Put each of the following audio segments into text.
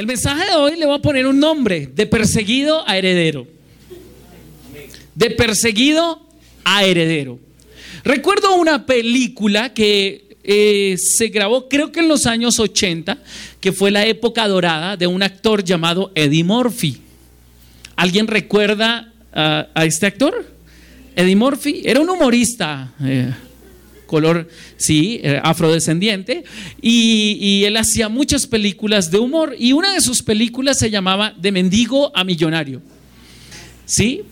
El mensaje de hoy le voy a poner un nombre, de perseguido a heredero. De perseguido a heredero. Recuerdo una película que eh, se grabó creo que en los años 80, que fue la época dorada de un actor llamado Eddie Murphy. ¿Alguien recuerda a, este actor? Eddie Murphy era un humorista. Eh, color, sí, eh, afrodescendiente, y, y, él hacía muchas películas de humor, y una de sus películas se llamaba De mendigo a millonario. ¿Sí?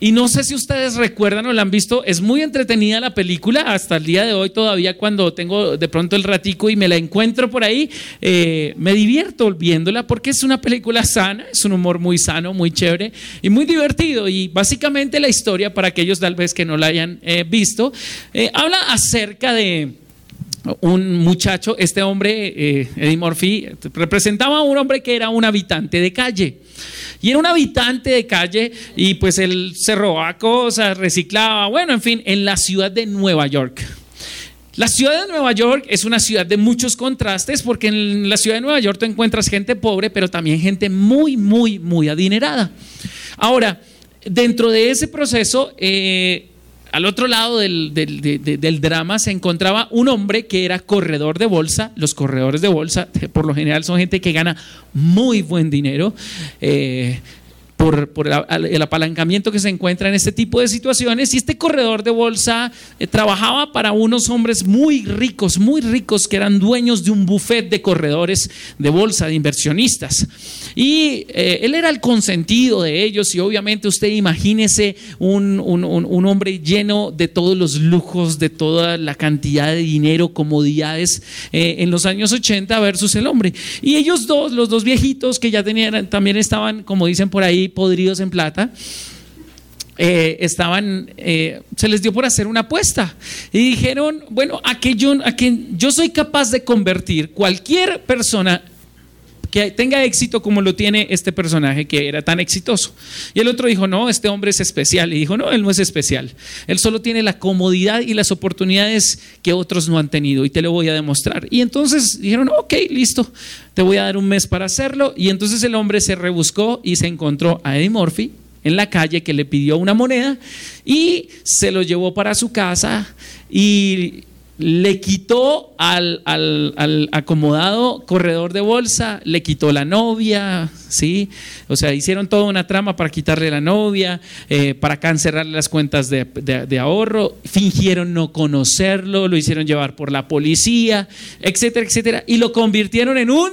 Y no sé si ustedes recuerdan o la han visto, es muy entretenida la película hasta el día de hoy todavía cuando tengo de pronto el ratico y me la encuentro por ahí, eh, me divierto viéndola porque es una película sana, es un humor muy sano, muy chévere y muy divertido. Y básicamente la historia, para aquellos tal vez que no la hayan eh, visto, eh, habla acerca de un muchacho, este hombre, Eddie Murphy, representaba a un hombre que era un habitante de calle. Y era un habitante de calle y pues él se robaba cosas, reciclaba, bueno, en fin, en la ciudad de Nueva York. La ciudad de Nueva York es una ciudad de muchos contrastes porque en la ciudad de Nueva York tú encuentras gente pobre, pero también gente muy, muy, muy adinerada. Ahora, dentro de ese proceso, eh, al otro lado del, drama se encontraba un hombre que era corredor de bolsa. Los corredores de bolsa, por lo general, son gente que gana muy buen dinero. Eh, por, el apalancamiento que se encuentra en este tipo de situaciones. Y este corredor de bolsa eh, trabajaba para unos hombres muy ricos, muy ricos, que eran dueños de un buffet de corredores de bolsa, de inversionistas. Y eh, él era el consentido de ellos y obviamente usted imagínese un, hombre lleno de todos los lujos, de toda la cantidad de dinero, comodidades eh, en los años 80 versus el hombre. Y ellos dos, los dos viejitos que ya tenían, también estaban, como dicen por ahí, podridos en plata. Eh, estaban, se les dio por hacer una apuesta y dijeron, bueno, a que, yo, a que yo soy capaz de convertir cualquier persona que tenga éxito como lo tiene este personaje que era tan exitoso. Y el otro dijo, no, este hombre es especial. Y dijo, no, él no es especial. Él solo tiene la comodidad y las oportunidades que otros no han tenido y te lo voy a demostrar. Y entonces dijeron, ok, listo, te voy a dar un mes para hacerlo. Y entonces el hombre se rebuscó y se encontró a Eddie Murphy en la calle que le pidió una moneda y se lo llevó para su casa y le quitó al, acomodado corredor de bolsa, le quitó la novia, ¿sí? O sea, hicieron toda una trama para quitarle la novia, eh, para cancelarle las cuentas de, de, ahorro, fingieron no conocerlo, lo hicieron llevar por la policía, etcétera, etcétera, y lo convirtieron en un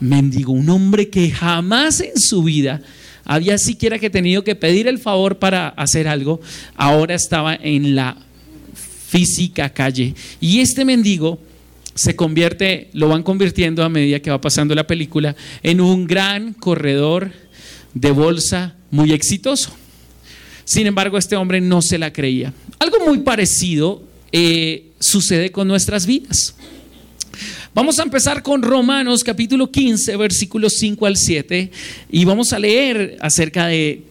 mendigo, un hombre que jamás en su vida había siquiera que tenido que pedir el favor para hacer algo, ahora estaba en la física calle. Y este mendigo se convierte, lo van convirtiendo a medida que va pasando la película, en un gran corredor de bolsa muy exitoso. Sin embargo, este hombre no se la creía. Algo muy parecido eh, sucede con nuestras vidas. Vamos a empezar con Romanos capítulo 15, versículos 5 al 7, y vamos a leer acerca de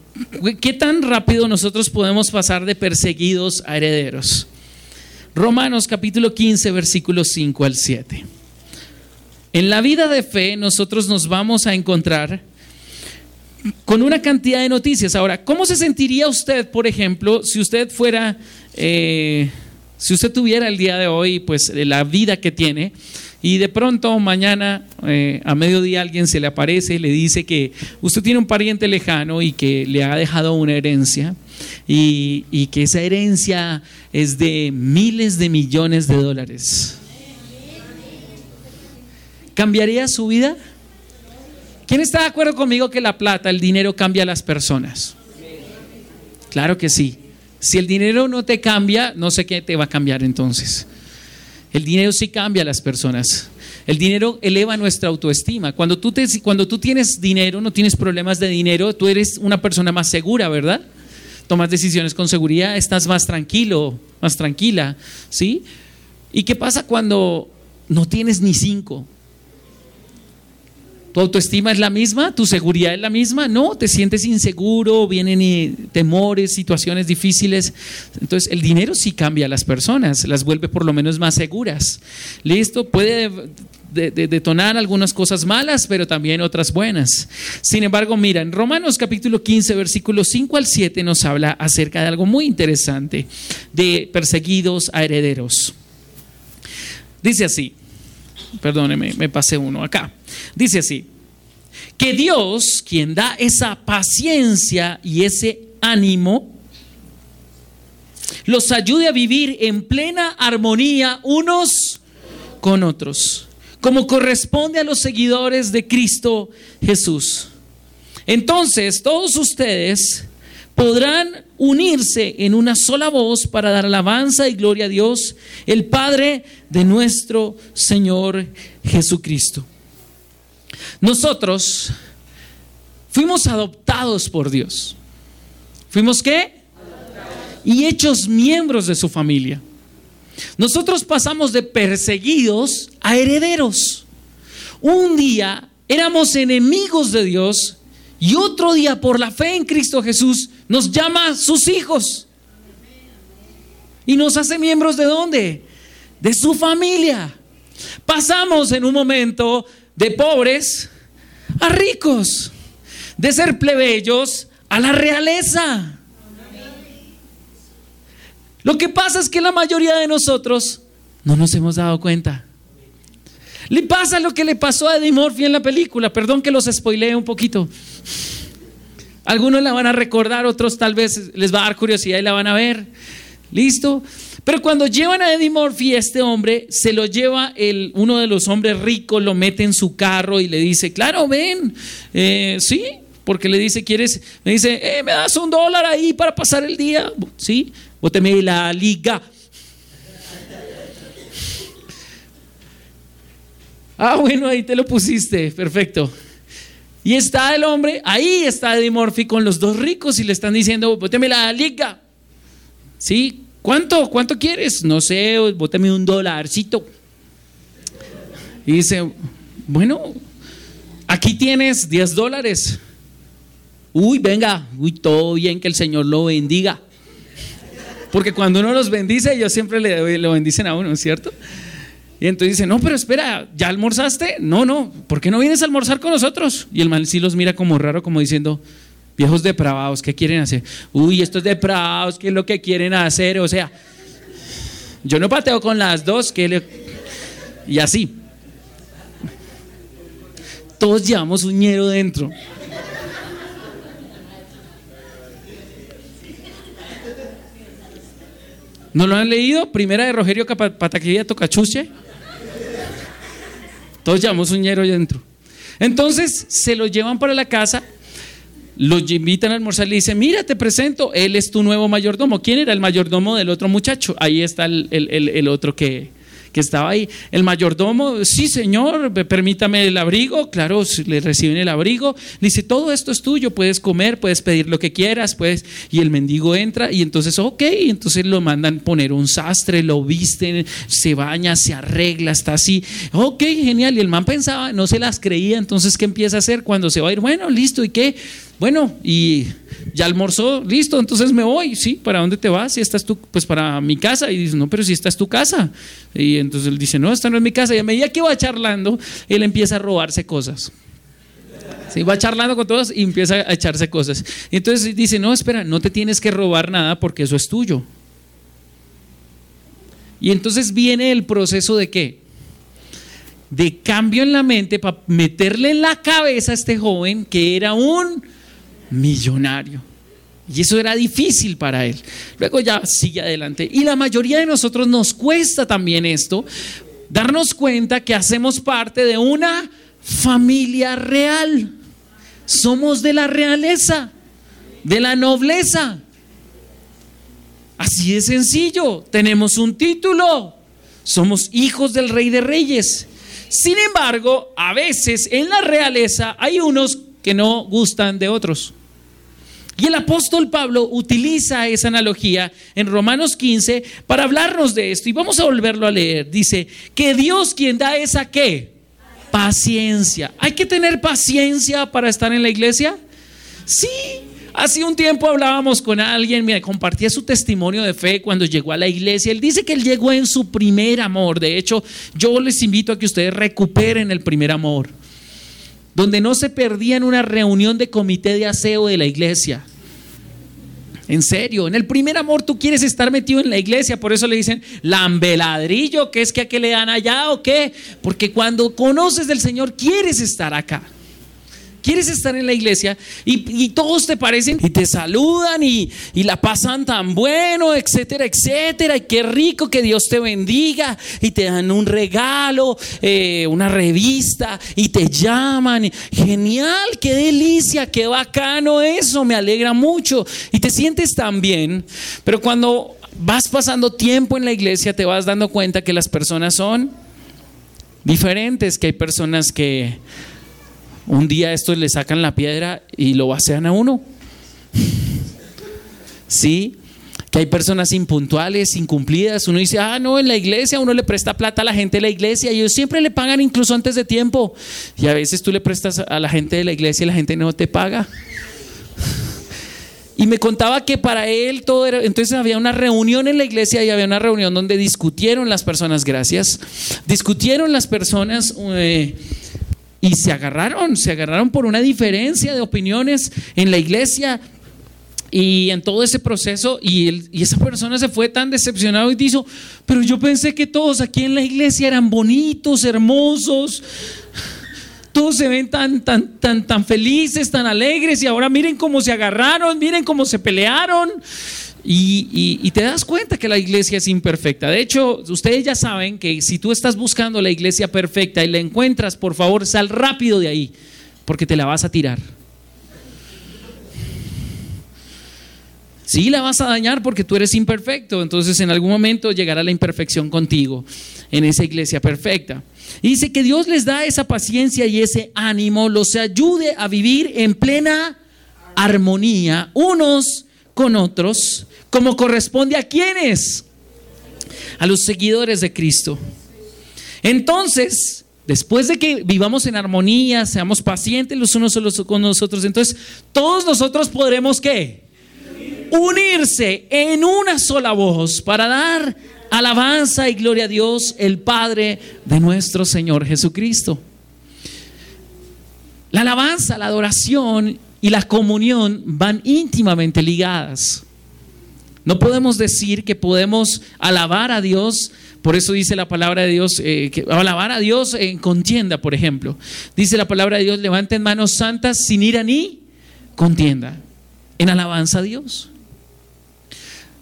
qué tan rápido nosotros podemos pasar de perseguidos a herederos. Romanos capítulo 15, versículos 5 al 7. En la vida de fe nosotros nos vamos a encontrar con una cantidad de noticias. Ahora, ¿cómo se sentiría usted, por ejemplo, si usted fuera, eh, si usted tuviera el día de hoy, pues la vida que tiene, y de pronto mañana eh, a mediodía alguien se le aparece y le dice que usted tiene un pariente lejano y que le ha dejado una herencia y, y que esa herencia es de miles de millones de dólares. ¿Cambiaría su vida? ¿Quién está de acuerdo conmigo que la plata, el dinero cambia a las personas? Claro que sí. Si el dinero no te cambia, no sé qué te va a cambiar entonces. El dinero sí cambia a las personas. El dinero eleva nuestra autoestima. Cuando tú, te, cuando tú tienes dinero, no tienes problemas de dinero, tú eres una persona más segura, ¿verdad? Tomas decisiones con seguridad, estás más tranquilo, más tranquila, ¿sí? ¿Y qué pasa cuando no tienes ni cinco? ¿Tu autoestima es la misma? ¿Tu seguridad es la misma? No, te sientes inseguro, vienen temores, situaciones difíciles. Entonces, el dinero sí cambia a las personas, las vuelve por lo menos más seguras. ¿Listo? Puede detonar algunas cosas malas, pero también otras buenas. Sin embargo, mira, en Romanos capítulo 15, versículos 5 al 7 nos habla acerca de algo muy interesante, de perseguidos a herederos. Dice así, perdóneme, me pasé uno acá. Dice así, que Dios, quien da esa paciencia y ese ánimo, los ayude a vivir en plena armonía unos con otros, como corresponde a los seguidores de Cristo Jesús. Entonces, todos ustedes podrán unirse en una sola voz para dar alabanza y gloria a Dios, el Padre de nuestro Señor Jesucristo. Nosotros fuimos adoptados por Dios. ¿Fuimos qué? Y hechos miembros de su familia. Nosotros pasamos de perseguidos a herederos. Un día éramos enemigos de Dios y otro día por la fe en Cristo Jesús nos llama sus hijos. Y nos hace miembros de dónde? De su familia. Pasamos en un momento de pobres a ricos, de ser plebeyos a la realeza. Lo que pasa es que la mayoría de nosotros no nos hemos dado cuenta. Le pasa lo que le pasó a Eddie Murphy en la película. Perdón que los spoilee un poquito. Algunos la van a recordar, otros tal vez les va a dar curiosidad y la van a ver. ¿Listo? Pero cuando llevan a Eddie Murphy, este hombre se lo lleva el, uno de los hombres ricos, lo mete en su carro y le dice, claro, ven, eh, sí, porque le dice, ¿quieres? Me dice, eh, me das un dólar ahí para pasar el día, sí, bóteme la liga. Ah, bueno, ahí te lo pusiste, perfecto. Y está el hombre, ahí está Eddie Murphy con los dos ricos y le están diciendo, bóteme la liga. ¿Sí? ¿Cuánto? ¿Cuánto quieres? No sé, bótame un dolarcito. Y dice, bueno, aquí tienes 10 dólares. Uy, venga, uy, todo bien, que el Señor lo bendiga. Porque cuando uno los bendice, ellos siempre le, lo bendicen a uno, ¿cierto? Y entonces dice, no, pero espera, ¿ya almorzaste? No, no, ¿por qué no vienes a almorzar con nosotros? Y el mal sí los mira como raro, como diciendo, Viejos depravados, ¿qué quieren hacer? Uy, estos depravados, ¿qué es lo que quieren hacer? O sea, yo no pateo con las dos, que le... y así. Todos llevamos un ñero dentro. ¿No lo han leído? Primera de Rogerio Pataquilla Tocachuche. Todos llevamos un ñero dentro. Entonces se lo llevan para la casa los invitan a almorzar y le dicen, mira, te presento, él es tu nuevo mayordomo. ¿Quién era el mayordomo del otro muchacho? Ahí está el, otro que, que, estaba ahí. El mayordomo, sí, señor, permítame el abrigo. Claro, le reciben el abrigo. Dice, todo esto es tuyo, puedes comer, puedes pedir lo que quieras. Puedes... Y el mendigo entra y entonces, ok, entonces lo mandan poner un sastre, lo visten, se baña, se arregla, está así. Ok, genial. Y el man pensaba, no se las creía, entonces, ¿qué empieza a hacer cuando se va a ir? Bueno, listo, ¿y qué? Bueno, y ya almorzó, listo, entonces me voy, ¿sí? ¿Para dónde te vas? Si estás tú, pues para mi casa. Y dice, no, pero si esta es tu casa. Y entonces él dice, no, esta no es mi casa. Y a medida que va charlando, él empieza a robarse cosas. Sí, va charlando con todos y empieza a echarse cosas. Y entonces dice, no, espera, no te tienes que robar nada porque eso es tuyo. Y entonces viene el proceso de qué? De cambio en la mente para meterle en la cabeza a este joven que era un millonario. Y eso era difícil para él. Luego ya sigue adelante. Y la mayoría de nosotros nos cuesta también esto, darnos cuenta que hacemos parte de una familia real. Somos de la realeza, de la nobleza. Así de sencillo. Tenemos un título. Somos hijos del rey de reyes. Sin embargo, a veces en la realeza hay unos que no gustan de otros. Y el apóstol Pablo utiliza esa analogía en Romanos 15 para hablarnos de esto. Y vamos a volverlo a leer. Dice, que Dios quien da esa qué? Paciencia. ¿Hay que tener paciencia para estar en la iglesia? Sí. Hace un tiempo hablábamos con alguien, me compartía su testimonio de fe cuando llegó a la iglesia. Él dice que él llegó en su primer amor. De hecho, yo les invito a que ustedes recuperen el primer amor. Donde no se perdía en una reunión de comité de aseo de la iglesia. En serio, en el primer amor tú quieres estar metido en la iglesia, por eso le dicen lambeladrillo, que es que a qué le dan allá o qué, porque cuando conoces del Señor quieres estar acá quieres estar en la iglesia y, todos te parecen y te saludan y, la pasan tan bueno, etcétera, etcétera. Y qué rico que Dios te bendiga y te dan un regalo, eh, una revista y te llaman. Genial, qué delicia, qué bacano eso, me alegra mucho y te sientes tan bien. Pero cuando vas pasando tiempo en la iglesia te vas dando cuenta que las personas son diferentes, que hay personas que un día estos le sacan la piedra y lo vacean a uno. ¿Sí? Que hay personas impuntuales, incumplidas. Uno dice, ah, no, en la iglesia uno le presta plata a la gente de la iglesia y ellos siempre le pagan incluso antes de tiempo. Y a veces tú le prestas a la gente de la iglesia y la gente no te paga. Y me contaba que para él todo era, entonces había una reunión en la iglesia y había una reunión donde discutieron las personas, gracias, discutieron las personas eh, y se agarraron, se agarraron por una diferencia de opiniones en la iglesia y en todo ese proceso. Y, y, esa persona se fue tan decepcionado y dijo, pero yo pensé que todos aquí en la iglesia eran bonitos, hermosos, todos se ven tan, tan, tan, tan felices, tan alegres. Y ahora miren cómo se agarraron, miren cómo se pelearon. Y, te das cuenta que la iglesia es imperfecta. De hecho, ustedes ya saben que si tú estás buscando la iglesia perfecta y la encuentras, por favor, sal rápido de ahí, porque te la vas a tirar. Sí, la vas a dañar porque tú eres imperfecto. Entonces en algún momento llegará la imperfección contigo en esa iglesia perfecta. Y dice que Dios les da esa paciencia y ese ánimo, los ayude a vivir en plena armonía unos con otros como corresponde a quienes, a los seguidores de Cristo. Entonces, después de que vivamos en armonía, seamos pacientes los unos con los otros, entonces todos nosotros podremos qué? Unirse en una sola voz para dar alabanza y gloria a Dios, el Padre de nuestro Señor Jesucristo. La alabanza, la adoración y la comunión van íntimamente ligadas. No podemos decir que podemos alabar a Dios, por eso dice la palabra de Dios, eh, que alabar a Dios en contienda, por ejemplo. Dice la palabra de Dios, levanten manos santas sin ira ni contienda, en alabanza a Dios.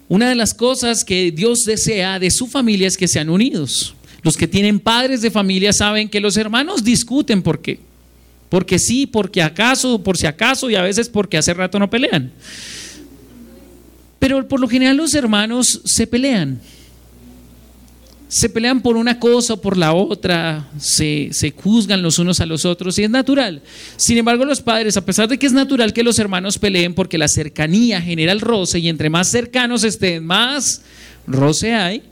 Una de las cosas que Dios desea de su familia es que sean unidos. Los que tienen padres de familia saben que los hermanos discuten por qué. Porque sí, porque acaso, por si acaso y a veces porque hace rato no pelean. Pero por lo general los hermanos se pelean. Se pelean por una cosa o por la otra, se, se, juzgan los unos a los otros y es natural. Sin embargo, los padres, a pesar de que es natural que los hermanos peleen porque la cercanía genera el roce y entre más cercanos estén, más roce hay,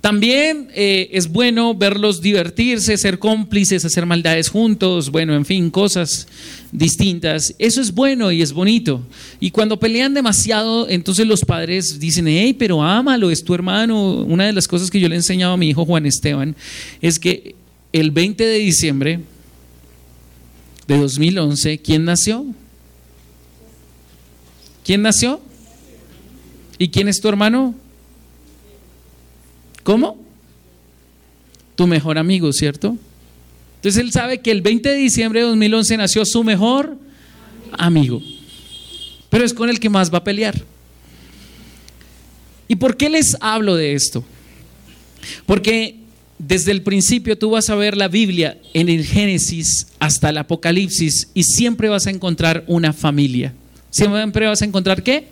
también eh, es bueno verlos divertirse, ser cómplices, hacer maldades juntos, bueno, en fin, cosas distintas. Eso es bueno y es bonito. Y cuando pelean demasiado, entonces los padres dicen, hey, pero ámalo, es tu hermano. Una de las cosas que yo le he enseñado a mi hijo Juan Esteban es que el 20 de diciembre de 2011, ¿quién nació? ¿Quién nació? ¿Y quién es tu hermano? ¿Cómo? Tu mejor amigo, ¿cierto? Entonces él sabe que el 20 de diciembre de 2011 nació su mejor amigo, pero es con el que más va a pelear. ¿Y por qué les hablo de esto? Porque desde el principio tú vas a ver la Biblia en el Génesis hasta el Apocalipsis y siempre vas a encontrar una familia. Siempre vas a encontrar qué?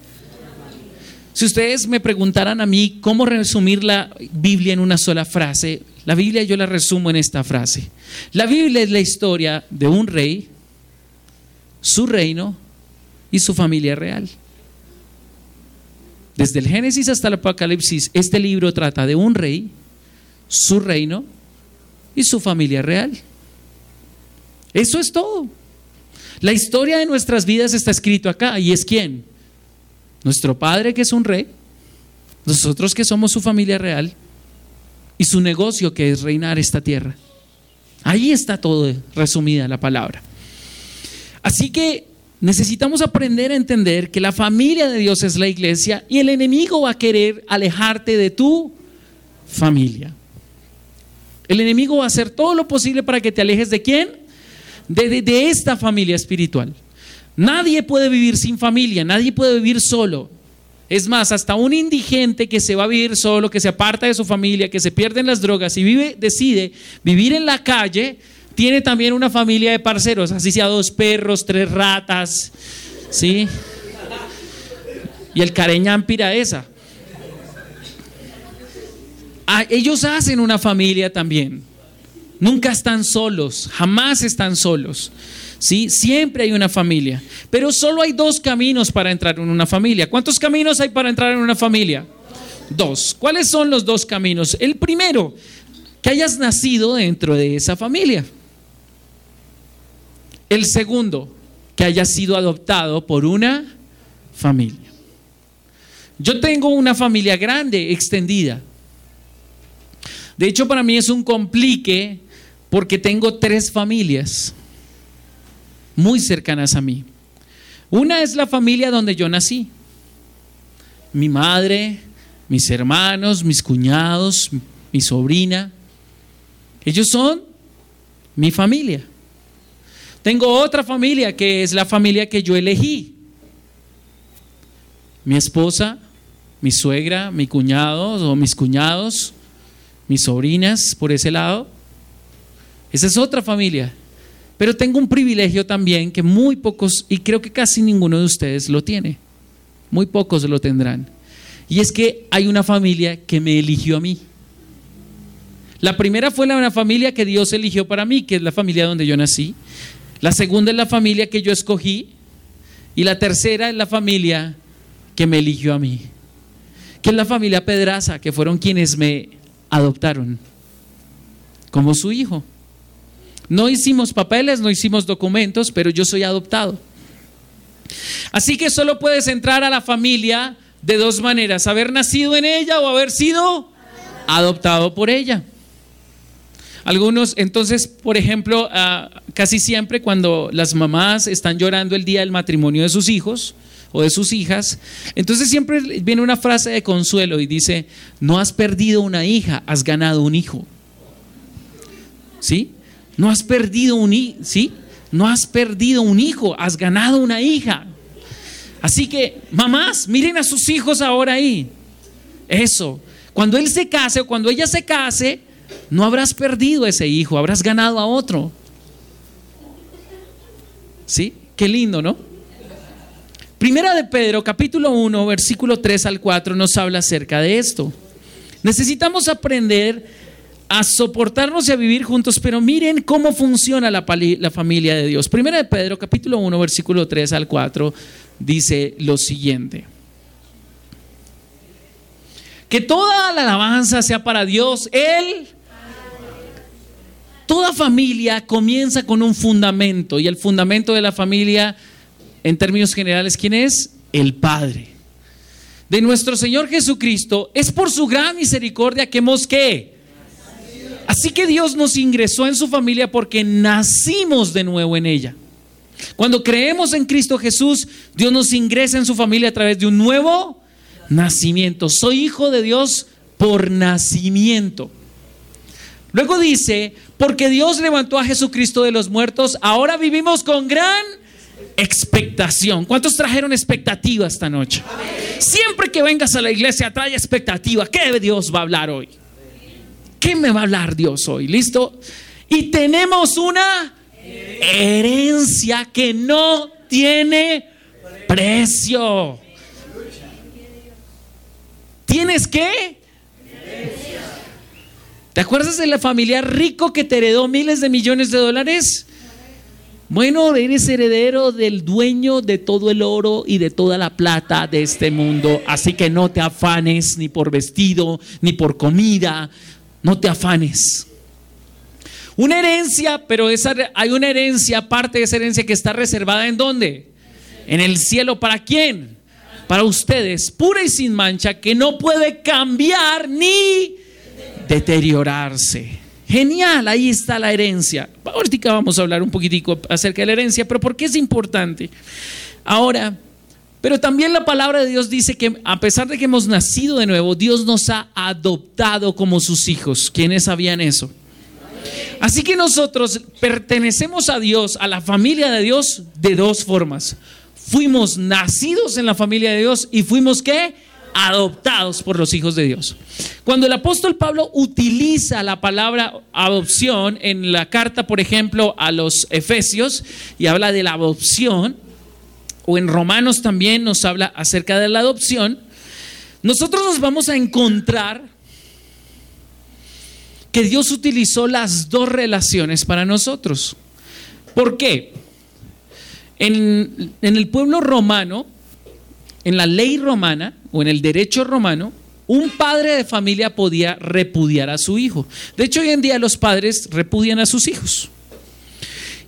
Si ustedes me preguntaran a mí cómo resumir la Biblia en una sola frase, la Biblia yo la resumo en esta frase. La Biblia es la historia de un rey, su reino y su familia real. Desde el Génesis hasta el Apocalipsis, este libro trata de un rey, su reino y su familia real. Eso es todo. La historia de nuestras vidas está escrito acá. ¿Y es quién? Nuestro Padre que es un rey, nosotros que somos su familia real y su negocio que es reinar esta tierra. Ahí está todo resumida la palabra. Así que necesitamos aprender a entender que la familia de Dios es la iglesia y el enemigo va a querer alejarte de tu familia. El enemigo va a hacer todo lo posible para que te alejes de quién? De, de, esta familia espiritual. Nadie puede vivir sin familia, nadie puede vivir solo. Es más, hasta un indigente que se va a vivir solo, que se aparta de su familia, que se pierde en las drogas y vive, decide vivir en la calle, tiene también una familia de parceros, así sea dos perros, tres ratas, ¿sí? Y el careñampira esa. Ah, ellos hacen una familia también. Nunca están solos, jamás están solos. ¿sí? Siempre hay una familia. Pero solo hay dos caminos para entrar en una familia. ¿Cuántos caminos hay para entrar en una familia? Dos. ¿Cuáles son los dos caminos? El primero, que hayas nacido dentro de esa familia. El segundo, que hayas sido adoptado por una familia. Yo tengo una familia grande, extendida. De hecho, para mí es un complique porque tengo tres familias muy cercanas a mí. Una es la familia donde yo nací. Mi madre, mis hermanos, mis cuñados, mi sobrina. Ellos son mi familia. Tengo otra familia que es la familia que yo elegí. Mi esposa, mi suegra, mi cuñado o mis cuñados, mis sobrinas por ese lado. Esa es otra familia. Pero tengo un privilegio también que muy pocos, y creo que casi ninguno de ustedes lo tiene. Muy pocos lo tendrán. Y es que hay una familia que me eligió a mí. La primera fue la familia que Dios eligió para mí, que es la familia donde yo nací. La segunda es la familia que yo escogí. Y la tercera es la familia que me eligió a mí. Que es la familia Pedraza, que fueron quienes me adoptaron como su hijo. No hicimos papeles, no hicimos documentos, pero yo soy adoptado. Así que solo puedes entrar a la familia de dos maneras, haber nacido en ella o haber sido adoptado por ella. Algunos, entonces, por ejemplo, ah, casi siempre cuando las mamás están llorando el día del matrimonio de sus hijos o de sus hijas, entonces siempre viene una frase de consuelo y dice, no has perdido una hija, has ganado un hijo. ¿Sí? No has perdido un hijo, ¿sí? No has perdido un hijo, has ganado una hija. Así que, mamás, miren a sus hijos ahora ahí. Eso. Cuando él se case o cuando ella se case, no habrás perdido ese hijo, habrás ganado a otro. ¿Sí? Qué lindo, ¿no? Primera de Pedro, capítulo 1, versículo 3 al 4, nos habla acerca de esto. Necesitamos aprender a soportarnos y a vivir juntos, pero miren cómo funciona la, familia de Dios. Primera de Pedro, capítulo 1, versículo 3 al 4, dice lo siguiente. Que toda la alabanza sea para Dios, Él. Toda familia comienza con un fundamento y el fundamento de la familia, en términos generales, ¿quién es? El Padre. De nuestro Señor Jesucristo, es por su gran misericordia que hemos que Así que Dios nos ingresó en su familia porque nacimos de nuevo en ella. Cuando creemos en Cristo Jesús, Dios nos ingresa en su familia a través de un nuevo nacimiento. Soy hijo de Dios por nacimiento. Luego dice, porque Dios levantó a Jesucristo de los muertos, ahora vivimos con gran expectación. ¿Cuántos trajeron expectativa esta noche? Siempre que vengas a la iglesia trae expectativa. ¿Qué Dios va a hablar hoy? ¿Qué me va a hablar Dios hoy? ¿Listo? Y tenemos una herencia que no tiene precio. ¿Tienes qué? ¿Te acuerdas de la familia rico que te heredó miles de millones de dólares? Bueno, eres heredero del dueño de todo el oro y de toda la plata de este mundo. Así que no te afanes ni por vestido, ni por comida, no te afanes. Una herencia, pero esa, hay una herencia, parte de esa herencia que está reservada en dónde? En el cielo. ¿Para quién? Para ustedes, pura y sin mancha, que no puede cambiar ni deteriorarse. Genial, ahí está la herencia. Ahorita vamos a hablar un poquitico acerca de la herencia, pero ¿por qué es importante? Ahora, pero también la palabra de Dios dice que a pesar de que hemos nacido de nuevo, Dios nos ha adoptado como sus hijos. ¿Quiénes sabían eso? Así que nosotros pertenecemos a Dios, a la familia de Dios, de dos formas. Fuimos nacidos en la familia de Dios y fuimos qué? adoptados por los hijos de Dios. Cuando el apóstol Pablo utiliza la palabra adopción en la carta, por ejemplo, a los Efesios y habla de la adopción, o en Romanos también nos habla acerca de la adopción, nosotros nos vamos a encontrar que Dios utilizó las dos relaciones para nosotros. ¿Por qué? En, en el pueblo romano, en la ley romana o en el derecho romano, un padre de familia podía repudiar a su hijo. De hecho, hoy en día los padres repudian a sus hijos.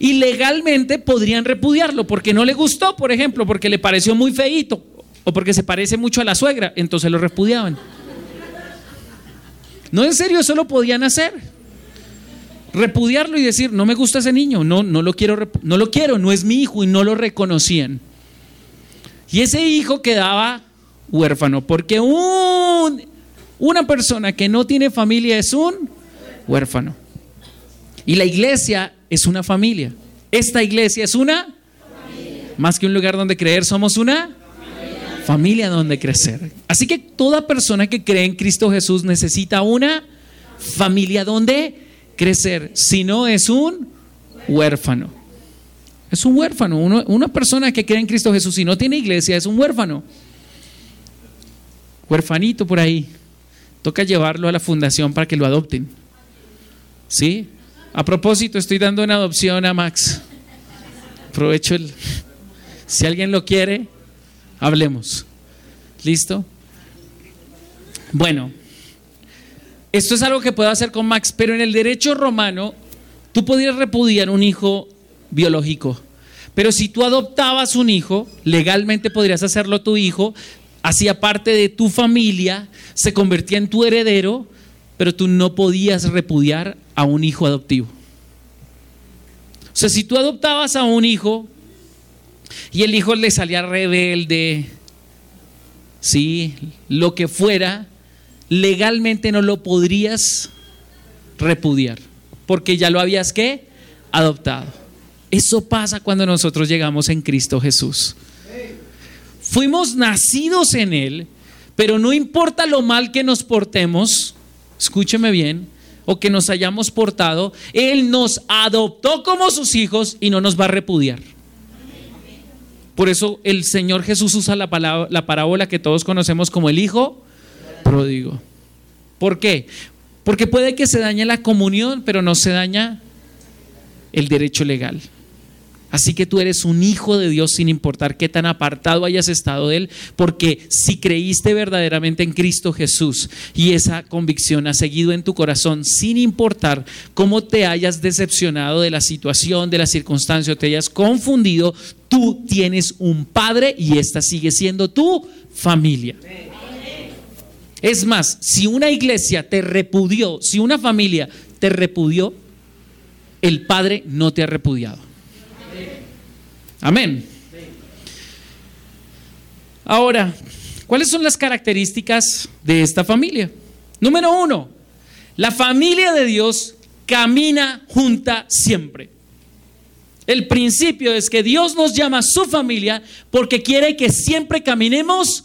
Y legalmente podrían repudiarlo porque no le gustó, por ejemplo, porque le pareció muy feito o porque se parece mucho a la suegra, entonces lo repudiaban. No, en serio, eso lo podían hacer. Repudiarlo y decir, no me gusta ese niño, no, no lo quiero, no lo quiero, no es mi hijo y no lo reconocían. Y ese hijo quedaba huérfano, porque un, una persona que no tiene familia es un huérfano. Y la iglesia es una familia. Esta iglesia es una. Más que un lugar donde creer, somos una familia. familia donde crecer. Así que toda persona que cree en Cristo Jesús necesita una familia donde crecer. Si no, es un huérfano. Es un huérfano. una persona que cree en Cristo Jesús y no tiene iglesia es un huérfano. Huérfanito por ahí. Toca llevarlo a la fundación para que lo adopten. ¿Sí? A propósito, estoy dando una adopción a Max. Aprovecho el... Si alguien lo quiere, hablemos. ¿Listo? Bueno, esto es algo que puedo hacer con Max, pero en el derecho romano, tú podías repudiar un hijo biológico. Pero si tú adoptabas un hijo, legalmente podrías hacerlo tu hijo, hacía parte de tu familia, se convertía en tu heredero, pero tú no podías repudiar a un hijo adoptivo. O sea, si tú adoptabas a un hijo y el hijo le salía rebelde, sí, lo que fuera, legalmente no lo podrías repudiar, porque ya lo habías que adoptado. Eso pasa cuando nosotros llegamos en Cristo Jesús. Fuimos nacidos en Él, pero no importa lo mal que nos portemos, escúcheme bien, o que nos hayamos portado, Él nos adoptó como sus hijos y no nos va a repudiar. Por eso el Señor Jesús usa la, palabra, la parábola que todos conocemos como el Hijo pródigo. ¿Por qué? Porque puede que se dañe la comunión, pero no se daña el derecho legal. Así que tú eres un hijo de Dios sin importar qué tan apartado hayas estado de Él, porque si creíste verdaderamente en Cristo Jesús y esa convicción ha seguido en tu corazón, sin importar cómo te hayas decepcionado de la situación, de la circunstancia o te hayas confundido, tú tienes un Padre y esta sigue siendo tu familia. Es más, si una iglesia te repudió, si una familia te repudió, el Padre no te ha repudiado. Amén. Ahora, ¿cuáles son las características de esta familia? Número uno, la familia de Dios camina junta siempre. El principio es que Dios nos llama a su familia porque quiere que siempre caminemos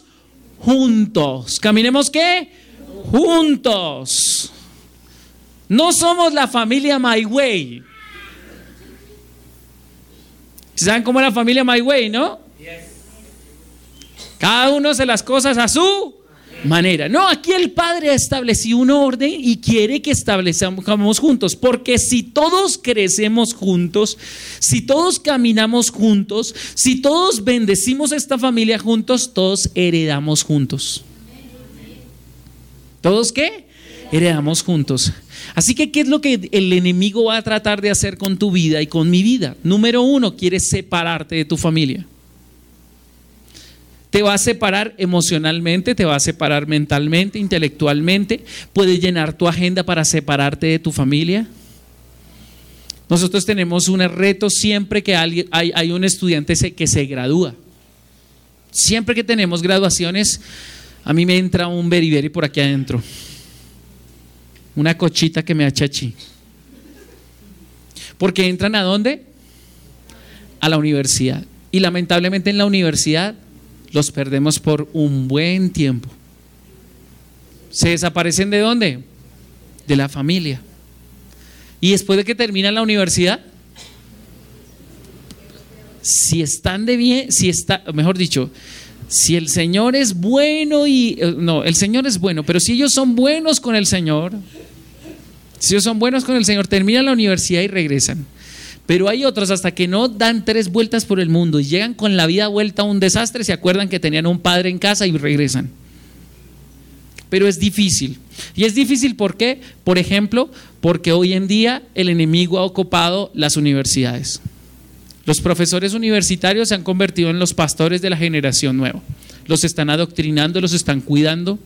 juntos. ¿Caminemos qué? Juntos. No somos la familia My Way. ¿Saben cómo es la familia My Way, no? Cada uno hace las cosas a su manera. No, aquí el Padre ha establecido un orden y quiere que establezcamos juntos, porque si todos crecemos juntos, si todos caminamos juntos, si todos bendecimos esta familia juntos, todos heredamos juntos. ¿Todos qué? heredamos juntos. Así que, ¿qué es lo que el enemigo va a tratar de hacer con tu vida y con mi vida? Número uno, quiere separarte de tu familia. Te va a separar emocionalmente, te va a separar mentalmente, intelectualmente. Puede llenar tu agenda para separarte de tu familia. Nosotros tenemos un reto siempre que hay, un estudiante que se gradúa. Siempre que tenemos graduaciones, a mí me entra un beriberi por aquí adentro. Una cochita que me achachi. Porque entran a dónde? A la universidad. Y lamentablemente en la universidad los perdemos por un buen tiempo. ¿Se desaparecen de dónde? De la familia. Y después de que terminan la universidad, si están de bien, si está, mejor dicho, si el Señor es bueno y eh, no, el Señor es bueno, pero si ellos son buenos con el Señor, si ellos son buenos con el Señor, terminan la universidad y regresan. Pero hay otros hasta que no dan tres vueltas por el mundo y llegan con la vida vuelta a un desastre, se acuerdan que tenían un padre en casa y regresan. Pero es difícil. Y es difícil ¿por qué? Por ejemplo, porque hoy en día el enemigo ha ocupado las universidades. Los profesores universitarios se han convertido en los pastores de la generación nueva. Los están adoctrinando, los están cuidando.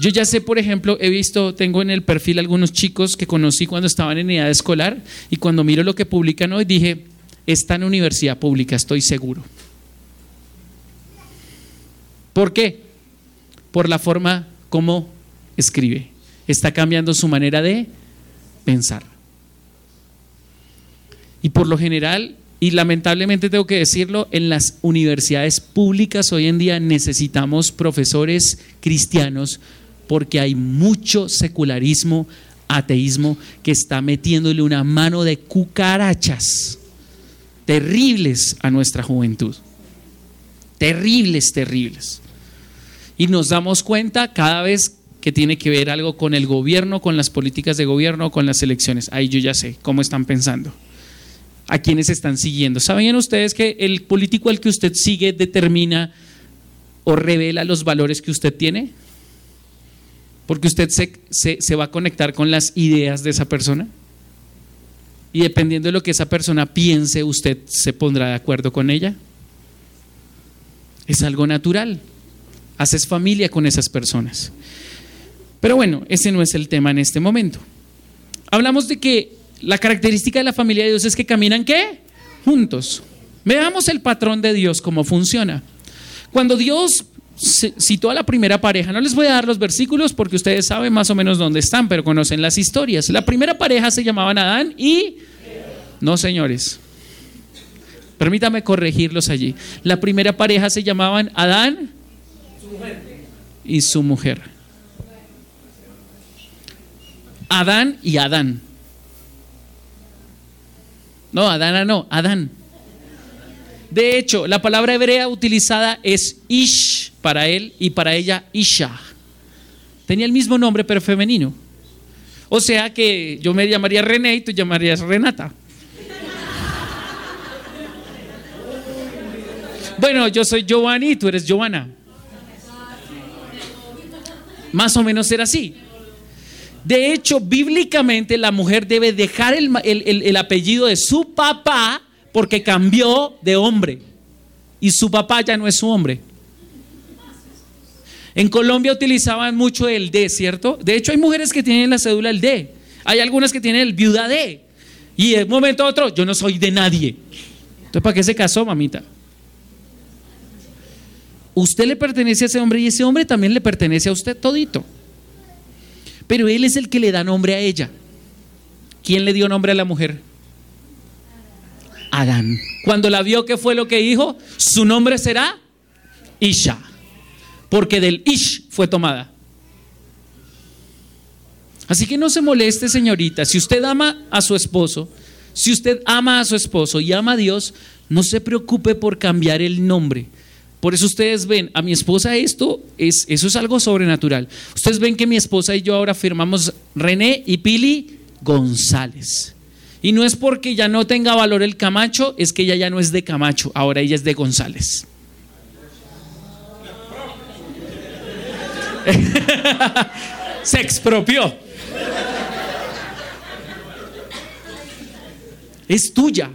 Yo ya sé, por ejemplo, he visto, tengo en el perfil algunos chicos que conocí cuando estaban en edad escolar y cuando miro lo que publican hoy dije, está en universidad pública, estoy seguro. ¿Por qué? Por la forma como escribe. Está cambiando su manera de pensar. Y por lo general, y lamentablemente tengo que decirlo, en las universidades públicas hoy en día necesitamos profesores cristianos porque hay mucho secularismo, ateísmo que está metiéndole una mano de cucarachas terribles a nuestra juventud. Terribles, terribles. Y nos damos cuenta cada vez que tiene que ver algo con el gobierno, con las políticas de gobierno, con las elecciones. Ahí yo ya sé cómo están pensando a quienes están siguiendo. ¿Sabían ustedes que el político al que usted sigue determina o revela los valores que usted tiene? Porque usted se, se, va a conectar con las ideas de esa persona. Y dependiendo de lo que esa persona piense, usted se pondrá de acuerdo con ella. Es algo natural. Haces familia con esas personas. Pero bueno, ese no es el tema en este momento. Hablamos de que la característica de la familia de Dios es que caminan qué? Juntos. Veamos el patrón de Dios, cómo funciona. Cuando Dios citó a la primera pareja, no les voy a dar los versículos porque ustedes saben más o menos dónde están, pero conocen las historias. La primera pareja se llamaban Adán y... No, señores. Permítame corregirlos allí. La primera pareja se llamaban Adán y su mujer. Adán y Adán. No, Adán no, Adán. De hecho, la palabra hebrea utilizada es Ish para él y para ella Isha. Tenía el mismo nombre pero femenino. O sea que yo me llamaría René y tú llamarías Renata. Bueno, yo soy Giovanni y tú eres Giovanna. Más o menos era así. De hecho, bíblicamente la mujer debe dejar el, apellido de su papá porque cambió de hombre. Y su papá ya no es su hombre. En Colombia utilizaban mucho el D, ¿cierto? De hecho, hay mujeres que tienen la cédula el D. Hay algunas que tienen el viuda D. Y de un momento a otro, yo no soy de nadie. Entonces, ¿para qué se casó, mamita? Usted le pertenece a ese hombre y ese hombre también le pertenece a usted todito pero él es el que le da nombre a ella. ¿Quién le dio nombre a la mujer? Adán. Cuando la vio, ¿qué fue lo que dijo? Su nombre será Isha, porque del Ish fue tomada. Así que no se moleste, señorita. Si usted ama a su esposo, si usted ama a su esposo y ama a Dios, no se preocupe por cambiar el nombre. Por eso ustedes ven, a mi esposa esto es, eso es algo sobrenatural. Ustedes ven que mi esposa y yo ahora firmamos René y Pili González. Y no es porque ya no tenga valor el Camacho, es que ella ya no es de Camacho, ahora ella es de González. se expropió. Es tuya.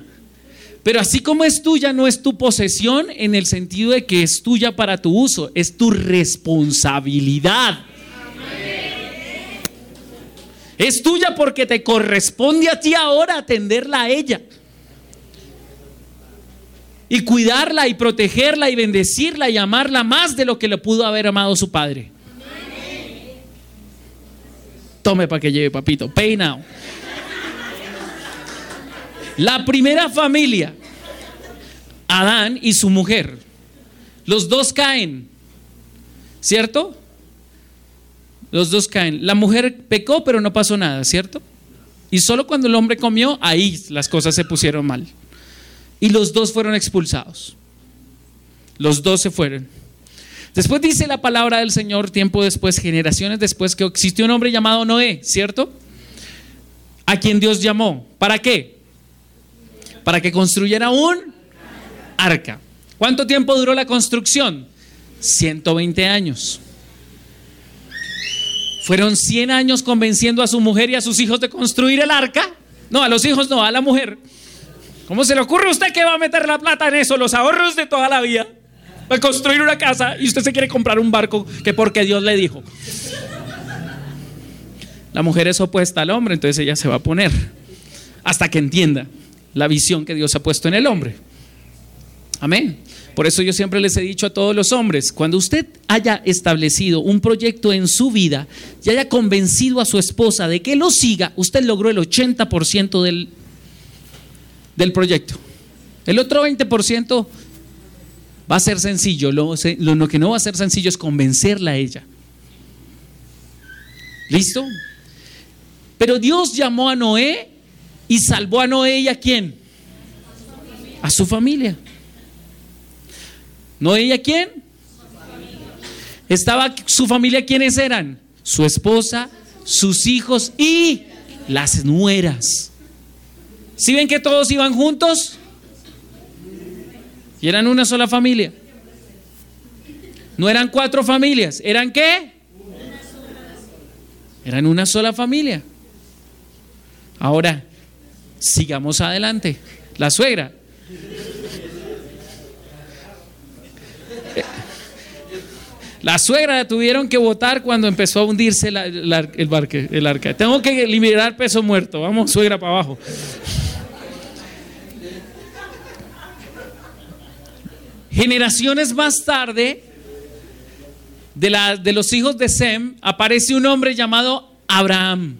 Pero así como es tuya, no es tu posesión en el sentido de que es tuya para tu uso, es tu responsabilidad. Es tuya porque te corresponde a ti ahora atenderla a ella. Y cuidarla y protegerla y bendecirla y amarla más de lo que le pudo haber amado su padre. Tome para que lleve, papito. Peinado. La primera familia, Adán y su mujer. Los dos caen. ¿Cierto? Los dos caen. La mujer pecó, pero no pasó nada, ¿cierto? Y solo cuando el hombre comió, ahí las cosas se pusieron mal. Y los dos fueron expulsados. Los dos se fueron. Después dice la palabra del Señor, tiempo después, generaciones después, que existió un hombre llamado Noé, ¿cierto? A quien Dios llamó. ¿Para qué? Para que construyera un arca. ¿Cuánto tiempo duró la construcción? 120 años. Fueron 100 años convenciendo a su mujer y a sus hijos de construir el arca. No, a los hijos no, a la mujer. ¿Cómo se le ocurre a usted que va a meter la plata en eso? Los ahorros de toda la vida. Va a construir una casa y usted se quiere comprar un barco que porque Dios le dijo. La mujer es opuesta al hombre, entonces ella se va a poner hasta que entienda la visión que Dios ha puesto en el hombre. Amén. Por eso yo siempre les he dicho a todos los hombres, cuando usted haya establecido un proyecto en su vida y haya convencido a su esposa de que lo siga, usted logró el 80% del, del proyecto. El otro 20% va a ser sencillo. Lo, lo, que no va a ser sencillo es convencerla a ella. ¿Listo? Pero Dios llamó a Noé y salvó a Noé y a quién? A su familia. ¿No ella quién? Estaba su familia, ¿quiénes eran? Su esposa, sus hijos y las nueras. ¿Sí ven que todos iban juntos? Y eran una sola familia. No eran cuatro familias, ¿eran qué? Eran una sola familia. Ahora, sigamos adelante. La suegra La suegra tuvieron que votar cuando empezó a hundirse el, barque, el arca. Tengo que liberar peso muerto. Vamos, suegra, para abajo. Generaciones más tarde, de, la, de los hijos de Sem, aparece un hombre llamado Abraham.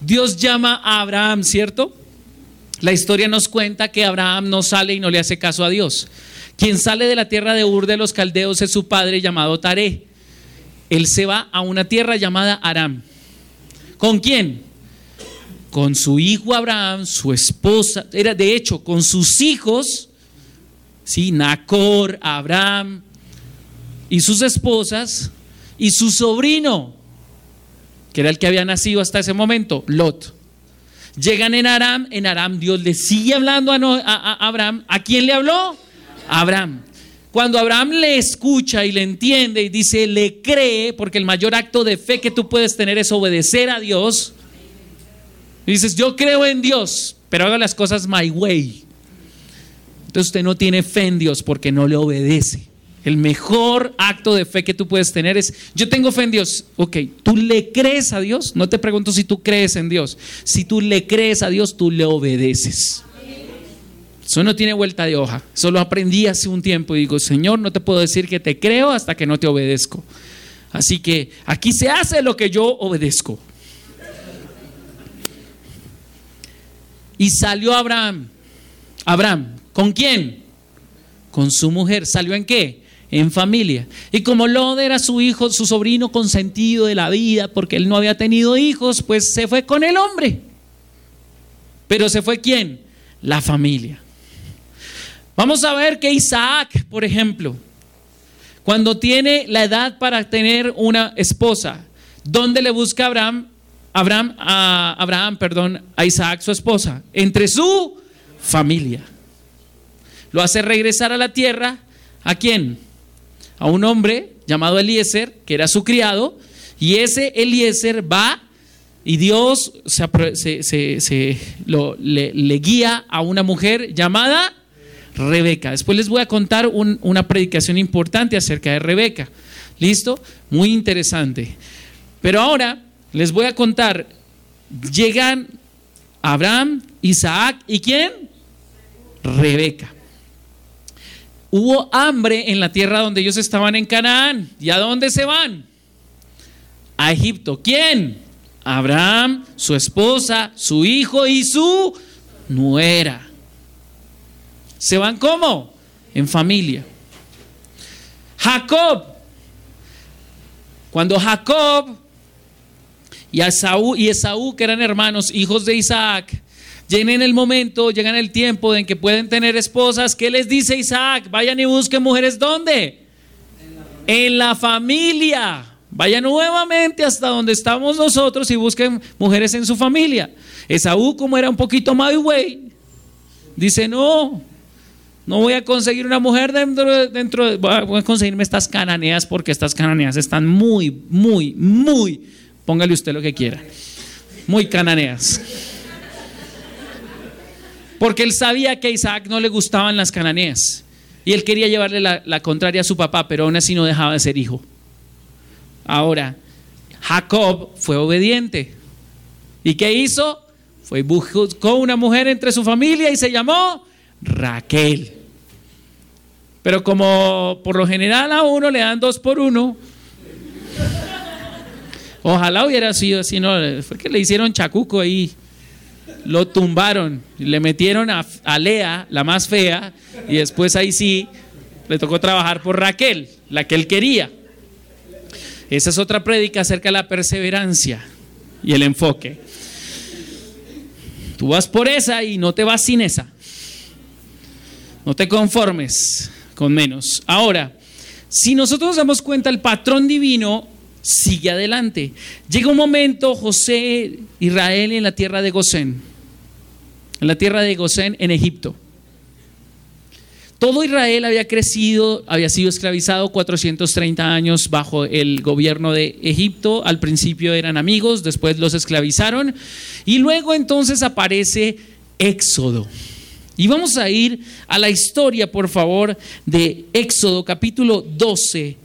Dios llama a Abraham, ¿cierto? La historia nos cuenta que Abraham no sale y no le hace caso a Dios. Quien sale de la tierra de Ur de los Caldeos es su padre llamado Taré. Él se va a una tierra llamada Aram. ¿Con quién? Con su hijo Abraham, su esposa, era de hecho con sus hijos, sí, Nacor, Abraham y sus esposas y su sobrino, que era el que había nacido hasta ese momento, Lot. Llegan en Aram, en Aram Dios le sigue hablando a, a Abraham. ¿A quién le habló? Abraham. Cuando Abraham le escucha y le entiende y dice, le cree, porque el mayor acto de fe que tú puedes tener es obedecer a Dios. Y dices, yo creo en Dios, pero haga las cosas my way. Entonces usted no tiene fe en Dios porque no le obedece. El mejor acto de fe que tú puedes tener es, yo tengo fe en Dios. Ok, tú le crees a Dios. No te pregunto si tú crees en Dios. Si tú le crees a Dios, tú le obedeces. Eso no tiene vuelta de hoja. Solo aprendí hace un tiempo y digo, Señor, no te puedo decir que te creo hasta que no te obedezco. Así que aquí se hace lo que yo obedezco. Y salió Abraham. Abraham, ¿con quién? Con su mujer. ¿Salió en qué? En familia. Y como Lod era su hijo, su sobrino consentido de la vida, porque él no había tenido hijos, pues se fue con el hombre. Pero se fue quién? La familia. Vamos a ver que Isaac, por ejemplo, cuando tiene la edad para tener una esposa, ¿dónde le busca Abraham? Abraham, a Abraham, perdón, a Isaac, su esposa, entre su familia. Lo hace regresar a la tierra. ¿A quién? A un hombre llamado Eliezer, que era su criado, Y ese Eliezer va y Dios se, lo, le, guía a una mujer llamada Rebeca. Después les voy a contar una predicación importante acerca de Rebeca. ¿Listo? Muy interesante. Pero ahora les voy a contar, llegan Abraham, Isaac y quién? Rebeca. Hubo hambre en la tierra donde ellos estaban en Canaán. ¿Y a dónde se van? A Egipto. ¿Quién? Abraham, su esposa, su hijo y su nuera. ¿Se van cómo? En familia. Jacob. Cuando Jacob y Esaú, y Esaú, que eran hermanos, hijos de Isaac, llegan el momento, llegan el tiempo en que pueden tener esposas, ¿qué les dice Isaac? Vayan y busquen mujeres, ¿dónde? En la familia. Vaya nuevamente hasta donde estamos nosotros y busquen mujeres en su familia. Esaú, como era un poquito güey, dice, no, no voy a conseguir una mujer dentro, dentro voy a conseguirme estas cananeas porque estas cananeas están muy, muy, muy, póngale usted lo que quiera, muy cananeas. Porque él sabía que a Isaac no le gustaban las cananeas. Y él quería llevarle la, contraria a su papá, pero aún así no dejaba de ser hijo. Ahora, Jacob fue obediente. ¿Y qué hizo? Fue buscó una mujer entre su familia y se llamó Raquel. Pero como por lo general a uno le dan dos por uno, ojalá hubiera sido así, no, fue que le hicieron chacuco ahí, lo tumbaron, le metieron a, a Lea, la más fea, y después ahí sí le tocó trabajar por Raquel, la que él quería. Esa es otra prédica acerca de la perseverancia y el enfoque. Tú vas por esa y no te vas sin esa. No te conformes con menos. Ahora, si nosotros nos damos cuenta, el patrón divino sigue adelante. Llega un momento, José, Israel en la tierra de Gosén, en la tierra de Gosén en Egipto. Todo Israel había crecido, había sido esclavizado 430 años bajo el gobierno de Egipto. Al principio eran amigos, después los esclavizaron. Y luego entonces aparece Éxodo. Y vamos a ir a la historia, por favor, de Éxodo capítulo 12,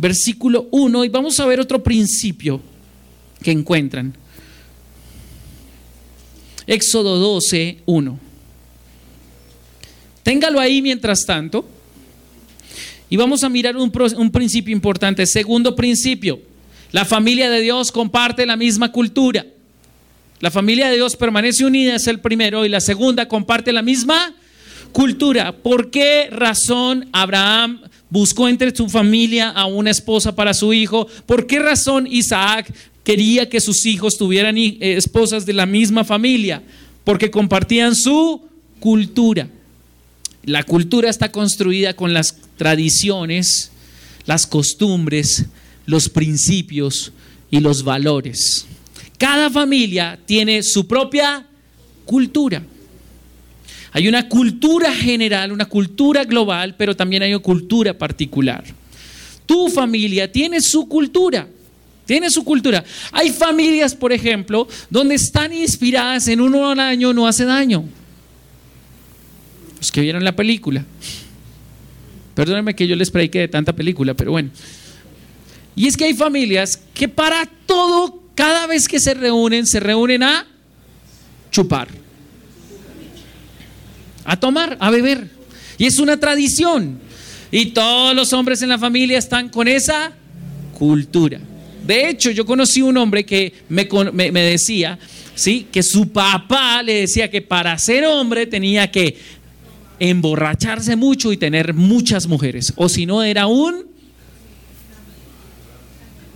versículo 1. Y vamos a ver otro principio que encuentran. Éxodo 12, 1. Téngalo ahí mientras tanto. Y vamos a mirar un, principio importante. Segundo principio, la familia de Dios comparte la misma cultura. La familia de Dios permanece unida, es el primero. Y la segunda comparte la misma cultura. ¿Por qué razón Abraham buscó entre su familia a una esposa para su hijo? ¿Por qué razón Isaac quería que sus hijos tuvieran eh, esposas de la misma familia? Porque compartían su cultura. La cultura está construida con las tradiciones, las costumbres, los principios y los valores. Cada familia tiene su propia cultura. Hay una cultura general, una cultura global, pero también hay una cultura particular. Tu familia tiene su cultura, tiene su cultura. Hay familias, por ejemplo, donde están inspiradas en uno al año no hace daño. Los que vieron la película. Perdónenme que yo les predique de tanta película, pero bueno. Y es que hay familias que para todo, cada vez que se reúnen, se reúnen a chupar, a tomar, a beber. Y es una tradición. Y todos los hombres en la familia están con esa cultura. De hecho, yo conocí un hombre que me, me, decía, ¿sí? Que su papá le decía que para ser hombre tenía que emborracharse mucho y tener muchas mujeres. O si no, era un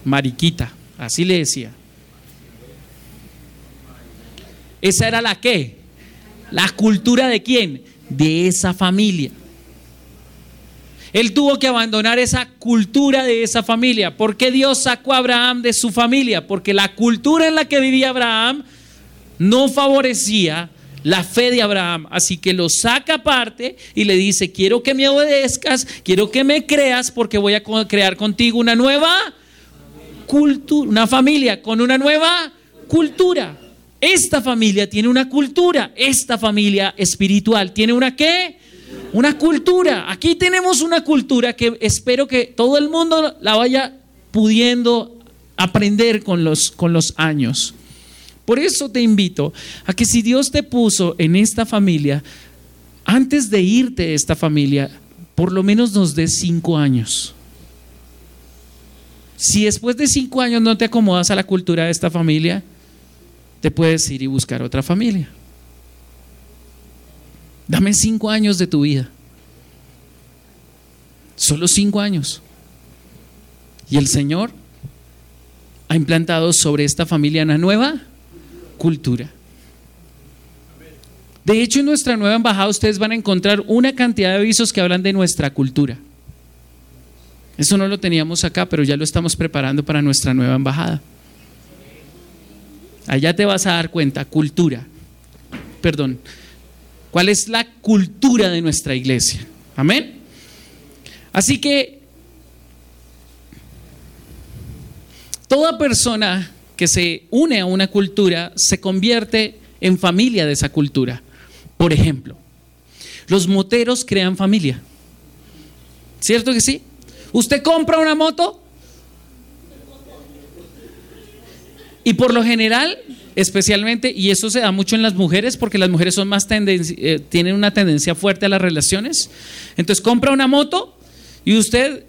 mariquita. Así le decía. Esa era la qué? La cultura de quién? De esa familia. Él tuvo que abandonar esa cultura de esa familia. ¿Por qué Dios sacó a Abraham de su familia? Porque la cultura en la que vivía Abraham no favorecía la fe de Abraham. Así que lo saca aparte y le dice, quiero que me obedezcas, quiero que me creas porque voy a crear contigo una nueva cultura, una familia con una nueva cultura. Esta familia tiene una cultura, esta familia espiritual tiene una qué? Una cultura. Aquí tenemos una cultura que espero que todo el mundo la vaya pudiendo aprender con los, con los años. Por eso te invito a que si Dios te puso en esta familia, antes de irte de esta familia, por lo menos nos dé cinco años. Si después de cinco años no te acomodas a la cultura de esta familia, te puedes ir y buscar otra familia. Dame cinco años de tu vida. Solo cinco años. Y el Señor ha implantado sobre esta familia una nueva cultura. De hecho, en nuestra nueva embajada ustedes van a encontrar una cantidad de avisos que hablan de nuestra cultura. Eso no lo teníamos acá, pero ya lo estamos preparando para nuestra nueva embajada. Allá te vas a dar cuenta, cultura. Perdón. ¿Cuál es la cultura de nuestra iglesia? Amén. Así que toda persona que se une a una cultura se convierte en familia de esa cultura. Por ejemplo, los moteros crean familia. ¿Cierto que sí? Usted compra una moto y por lo general, especialmente, y eso se da mucho en las mujeres porque las mujeres son más eh, tienen una tendencia fuerte a las relaciones. Entonces compra una moto y usted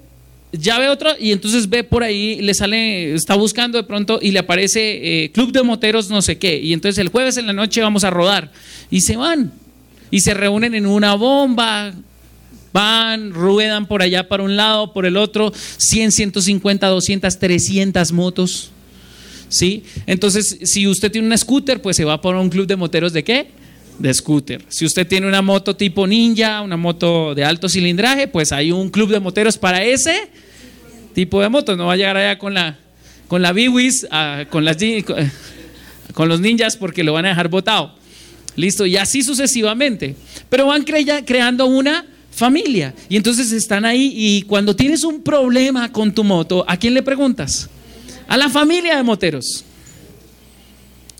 ya ve otra y entonces ve por ahí, le sale, está buscando de pronto y le aparece eh, Club de Moteros no sé qué. Y entonces el jueves en la noche vamos a rodar y se van y se reúnen en una bomba. Van, ruedan por allá para un lado, por el otro, 100, 150, 200, 300 motos. ¿Sí? Entonces, si usted tiene una scooter, pues se va por un club de moteros de qué? De scooter. Si usted tiene una moto tipo ninja, una moto de alto cilindraje, pues hay un club de moteros para ese tipo de motos. No va a llegar allá con la, con la Biwis, con, las, con los ninjas porque lo van a dejar botado. Listo, y así sucesivamente. Pero van creando una familia. Y entonces están ahí y cuando tienes un problema con tu moto, ¿a quién le preguntas? A la familia de moteros.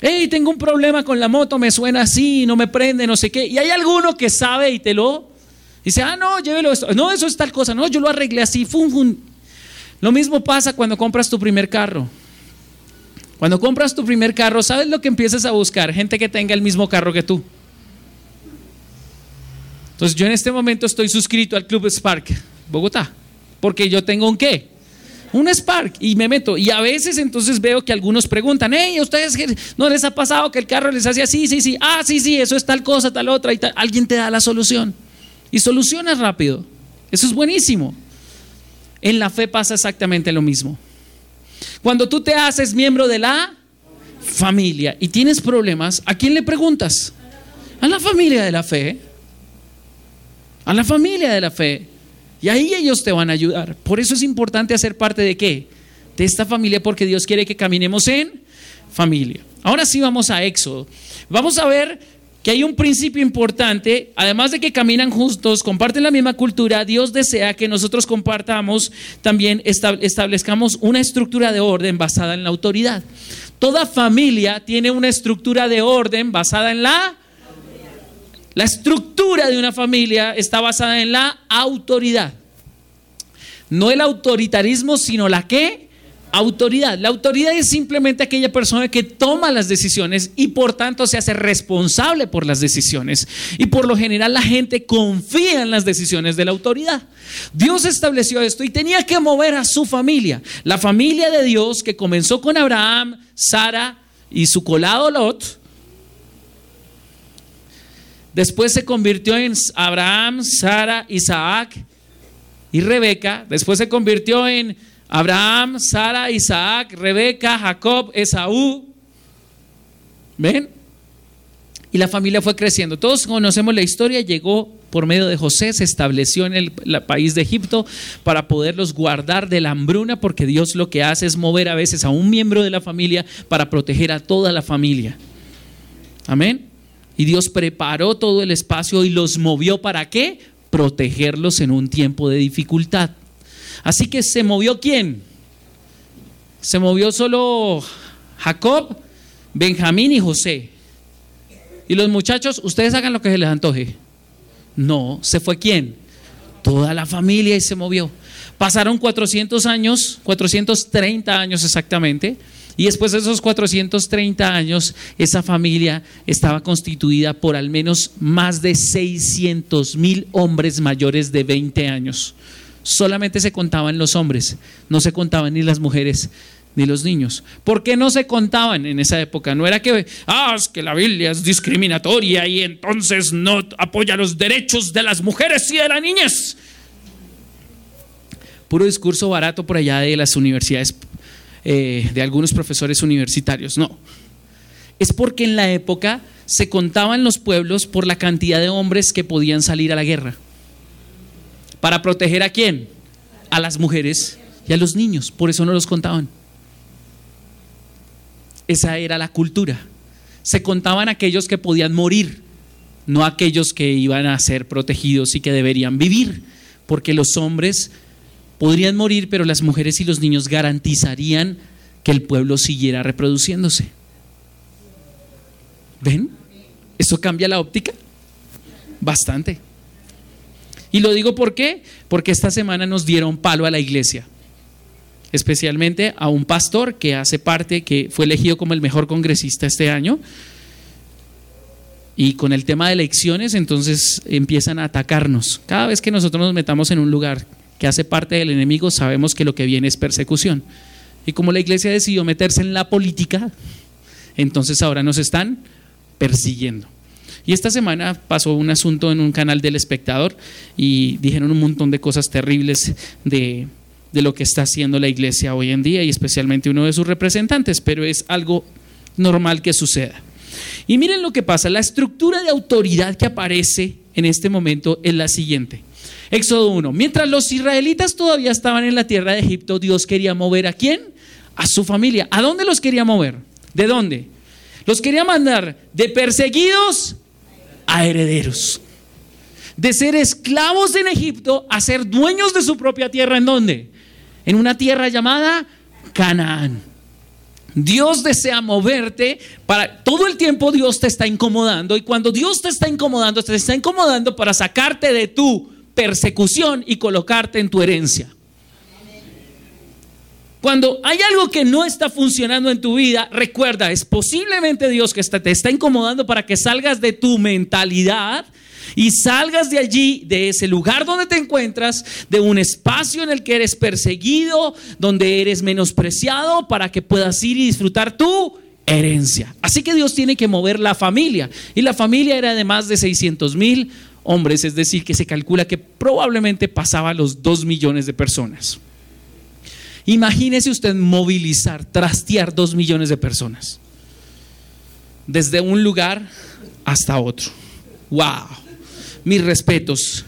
Hey, tengo un problema con la moto, me suena así, no me prende, no sé qué. Y hay alguno que sabe y te lo dice, ah, no, llévelo esto. No, eso es tal cosa. No, yo lo arreglé así. Fum, fum. Lo mismo pasa cuando compras tu primer carro. Cuando compras tu primer carro, ¿sabes lo que empiezas a buscar? Gente que tenga el mismo carro que tú. Entonces yo en este momento estoy suscrito al Club Spark, Bogotá, porque yo tengo un qué? Un Spark y me meto. Y a veces entonces veo que algunos preguntan, hey, ¿ustedes no les ha pasado que el carro les hace así? Sí, sí, ah, sí, sí, eso es tal cosa, tal otra, y tal. alguien te da la solución. Y solucionas rápido. Eso es buenísimo. En la fe pasa exactamente lo mismo. Cuando tú te haces miembro de la familia y tienes problemas, ¿a quién le preguntas? A la familia de la fe. A la familia de la fe. Y ahí ellos te van a ayudar. Por eso es importante hacer parte de qué? De esta familia porque Dios quiere que caminemos en familia. Ahora sí vamos a Éxodo. Vamos a ver que hay un principio importante, además de que caminan juntos, comparten la misma cultura, Dios desea que nosotros compartamos, también establezcamos una estructura de orden basada en la autoridad. Toda familia tiene una estructura de orden basada en la... La estructura de una familia está basada en la autoridad. No el autoritarismo, sino la que autoridad. La autoridad es simplemente aquella persona que toma las decisiones y por tanto se hace responsable por las decisiones. Y por lo general la gente confía en las decisiones de la autoridad. Dios estableció esto y tenía que mover a su familia. La familia de Dios que comenzó con Abraham, Sara y su colado Lot. Después se convirtió en Abraham, Sara, Isaac y Rebeca. Después se convirtió en Abraham, Sara, Isaac, Rebeca, Jacob, Esaú. ¿Ven? Y la familia fue creciendo. Todos conocemos la historia. Llegó por medio de José, se estableció en el, país de Egipto para poderlos guardar de la hambruna, porque Dios lo que hace es mover a veces a un miembro de la familia para proteger a toda la familia. Amén. Y Dios preparó todo el espacio y los movió para qué? Protegerlos en un tiempo de dificultad. Así que se movió quién? Se movió solo Jacob, Benjamín y José. Y los muchachos, ustedes hagan lo que se les antoje. No, se fue quién? Toda la familia y se movió. Pasaron 400 años, 430 años exactamente, y después de esos 430 años, esa familia estaba constituida por al menos más de 600 mil hombres mayores de 20 años. Solamente se contaban los hombres, no se contaban ni las mujeres ni los niños. ¿Por qué no se contaban en esa época? No era que, ah, es que la Biblia es discriminatoria y entonces no apoya los derechos de las mujeres y de la niñez. Puro discurso barato por allá de las universidades, eh, de algunos profesores universitarios. No. Es porque en la época se contaban los pueblos por la cantidad de hombres que podían salir a la guerra. ¿Para proteger a quién? A las mujeres y a los niños. Por eso no los contaban. Esa era la cultura. Se contaban aquellos que podían morir, no aquellos que iban a ser protegidos y que deberían vivir, porque los hombres podrían morir, pero las mujeres y los niños garantizarían que el pueblo siguiera reproduciéndose. ¿Ven? ¿Eso cambia la óptica? Bastante. Y lo digo por qué? Porque esta semana nos dieron palo a la iglesia especialmente a un pastor que hace parte, que fue elegido como el mejor congresista este año. Y con el tema de elecciones, entonces empiezan a atacarnos. Cada vez que nosotros nos metamos en un lugar que hace parte del enemigo, sabemos que lo que viene es persecución. Y como la iglesia decidió meterse en la política, entonces ahora nos están persiguiendo. Y esta semana pasó un asunto en un canal del espectador y dijeron un montón de cosas terribles de de lo que está haciendo la iglesia hoy en día y especialmente uno de sus representantes, pero es algo normal que suceda. Y miren lo que pasa, la estructura de autoridad que aparece en este momento es la siguiente. Éxodo 1, mientras los israelitas todavía estaban en la tierra de Egipto, Dios quería mover a quién? A su familia. ¿A dónde los quería mover? ¿De dónde? Los quería mandar de perseguidos a herederos. De ser esclavos en Egipto a ser dueños de su propia tierra. ¿En dónde? en una tierra llamada Canaán. Dios desea moverte para todo el tiempo Dios te está incomodando y cuando Dios te está incomodando, te está incomodando para sacarte de tu persecución y colocarte en tu herencia. Cuando hay algo que no está funcionando en tu vida, recuerda, es posiblemente Dios que te está incomodando para que salgas de tu mentalidad y salgas de allí, de ese lugar donde te encuentras, de un espacio en el que eres perseguido, donde eres menospreciado, para que puedas ir y disfrutar tu herencia. Así que Dios tiene que mover la familia. Y la familia era de más de 600 mil hombres, es decir, que se calcula que probablemente pasaba los 2 millones de personas. Imagínese usted movilizar, trastear 2 millones de personas. Desde un lugar hasta otro. ¡Wow! mis respetos.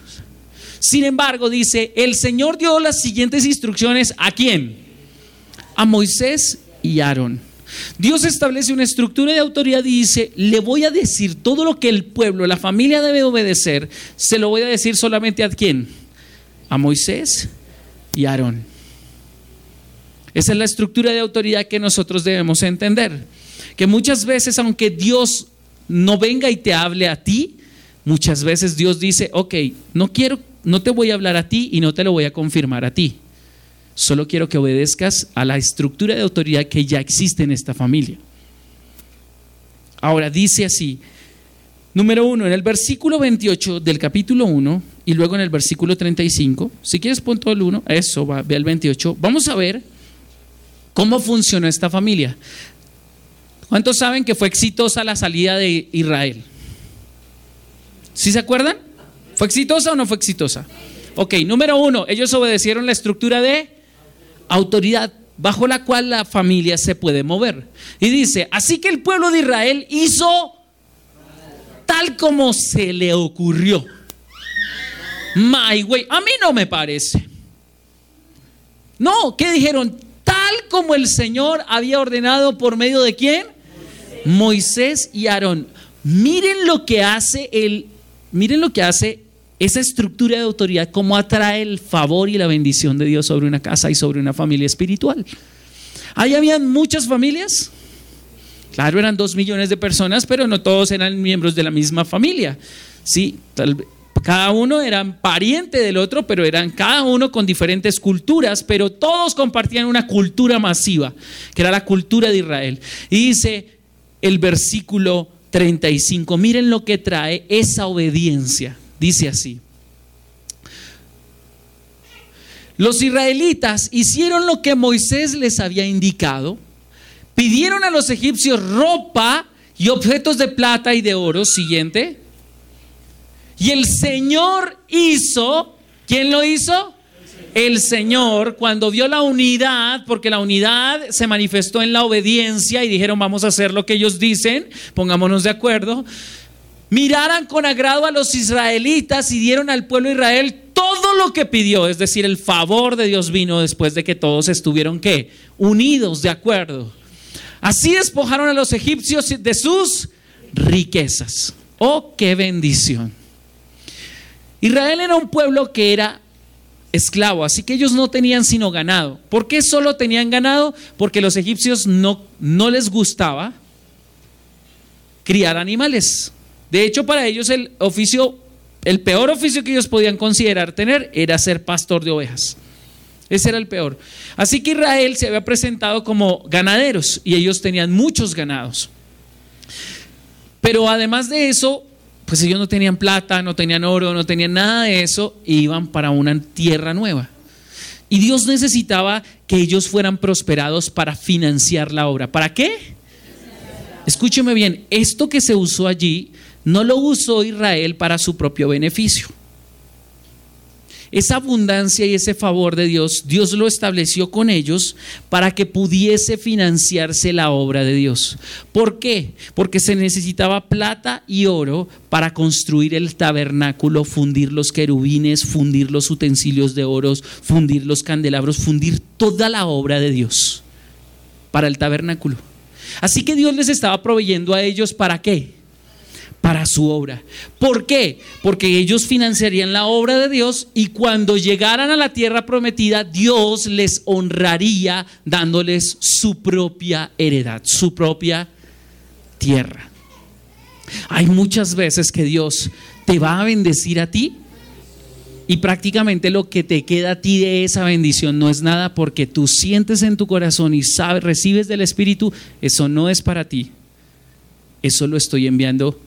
Sin embargo, dice, el Señor dio las siguientes instrucciones a quién? A Moisés y Aarón. Dios establece una estructura de autoridad y dice, le voy a decir todo lo que el pueblo, la familia debe obedecer, se lo voy a decir solamente a quién? A Moisés y Aarón. Esa es la estructura de autoridad que nosotros debemos entender. Que muchas veces, aunque Dios no venga y te hable a ti, Muchas veces Dios dice, ok, no quiero, no te voy a hablar a ti y no te lo voy a confirmar a ti. Solo quiero que obedezcas a la estructura de autoridad que ya existe en esta familia. Ahora dice así, número uno, en el versículo 28 del capítulo 1 y luego en el versículo 35, si quieres pon todo el 1, eso va, ve al 28, vamos a ver cómo funcionó esta familia. ¿Cuántos saben que fue exitosa la salida de Israel? ¿Sí se acuerdan? ¿Fue exitosa o no fue exitosa? Ok, número uno, ellos obedecieron la estructura de autoridad bajo la cual la familia se puede mover. Y dice, así que el pueblo de Israel hizo tal como se le ocurrió. My way, a mí no me parece. No, ¿qué dijeron? Tal como el Señor había ordenado por medio de quién? Moisés y Aarón. Miren lo que hace el Miren lo que hace esa estructura de autoridad, cómo atrae el favor y la bendición de Dios sobre una casa y sobre una familia espiritual. Ahí habían muchas familias. Claro, eran dos millones de personas, pero no todos eran miembros de la misma familia. Sí, cada uno era pariente del otro, pero eran cada uno con diferentes culturas, pero todos compartían una cultura masiva, que era la cultura de Israel. Y dice el versículo 35, miren lo que trae esa obediencia. Dice así. Los israelitas hicieron lo que Moisés les había indicado, pidieron a los egipcios ropa y objetos de plata y de oro. Siguiente. Y el Señor hizo, ¿quién lo hizo? El Señor, cuando vio la unidad, porque la unidad se manifestó en la obediencia y dijeron, vamos a hacer lo que ellos dicen, pongámonos de acuerdo, miraran con agrado a los israelitas y dieron al pueblo de Israel todo lo que pidió, es decir, el favor de Dios vino después de que todos estuvieron qué? Unidos, de acuerdo. Así despojaron a los egipcios de sus riquezas. Oh, qué bendición. Israel era un pueblo que era esclavo, así que ellos no tenían sino ganado. ¿Por qué solo tenían ganado? Porque los egipcios no, no les gustaba criar animales. De hecho, para ellos el oficio el peor oficio que ellos podían considerar tener era ser pastor de ovejas. Ese era el peor. Así que Israel se había presentado como ganaderos y ellos tenían muchos ganados. Pero además de eso, pues ellos no tenían plata, no tenían oro, no tenían nada de eso e iban para una tierra nueva. Y Dios necesitaba que ellos fueran prosperados para financiar la obra. ¿Para qué? Escúcheme bien, esto que se usó allí no lo usó Israel para su propio beneficio. Esa abundancia y ese favor de Dios, Dios lo estableció con ellos para que pudiese financiarse la obra de Dios. ¿Por qué? Porque se necesitaba plata y oro para construir el tabernáculo, fundir los querubines, fundir los utensilios de oro, fundir los candelabros, fundir toda la obra de Dios para el tabernáculo. Así que Dios les estaba proveyendo a ellos para qué? Para su obra. ¿Por qué? Porque ellos financiarían la obra de Dios y cuando llegaran a la tierra prometida, Dios les honraría dándoles su propia heredad, su propia tierra. Hay muchas veces que Dios te va a bendecir a ti y prácticamente lo que te queda a ti de esa bendición no es nada porque tú sientes en tu corazón y sabes, recibes del Espíritu, eso no es para ti. Eso lo estoy enviando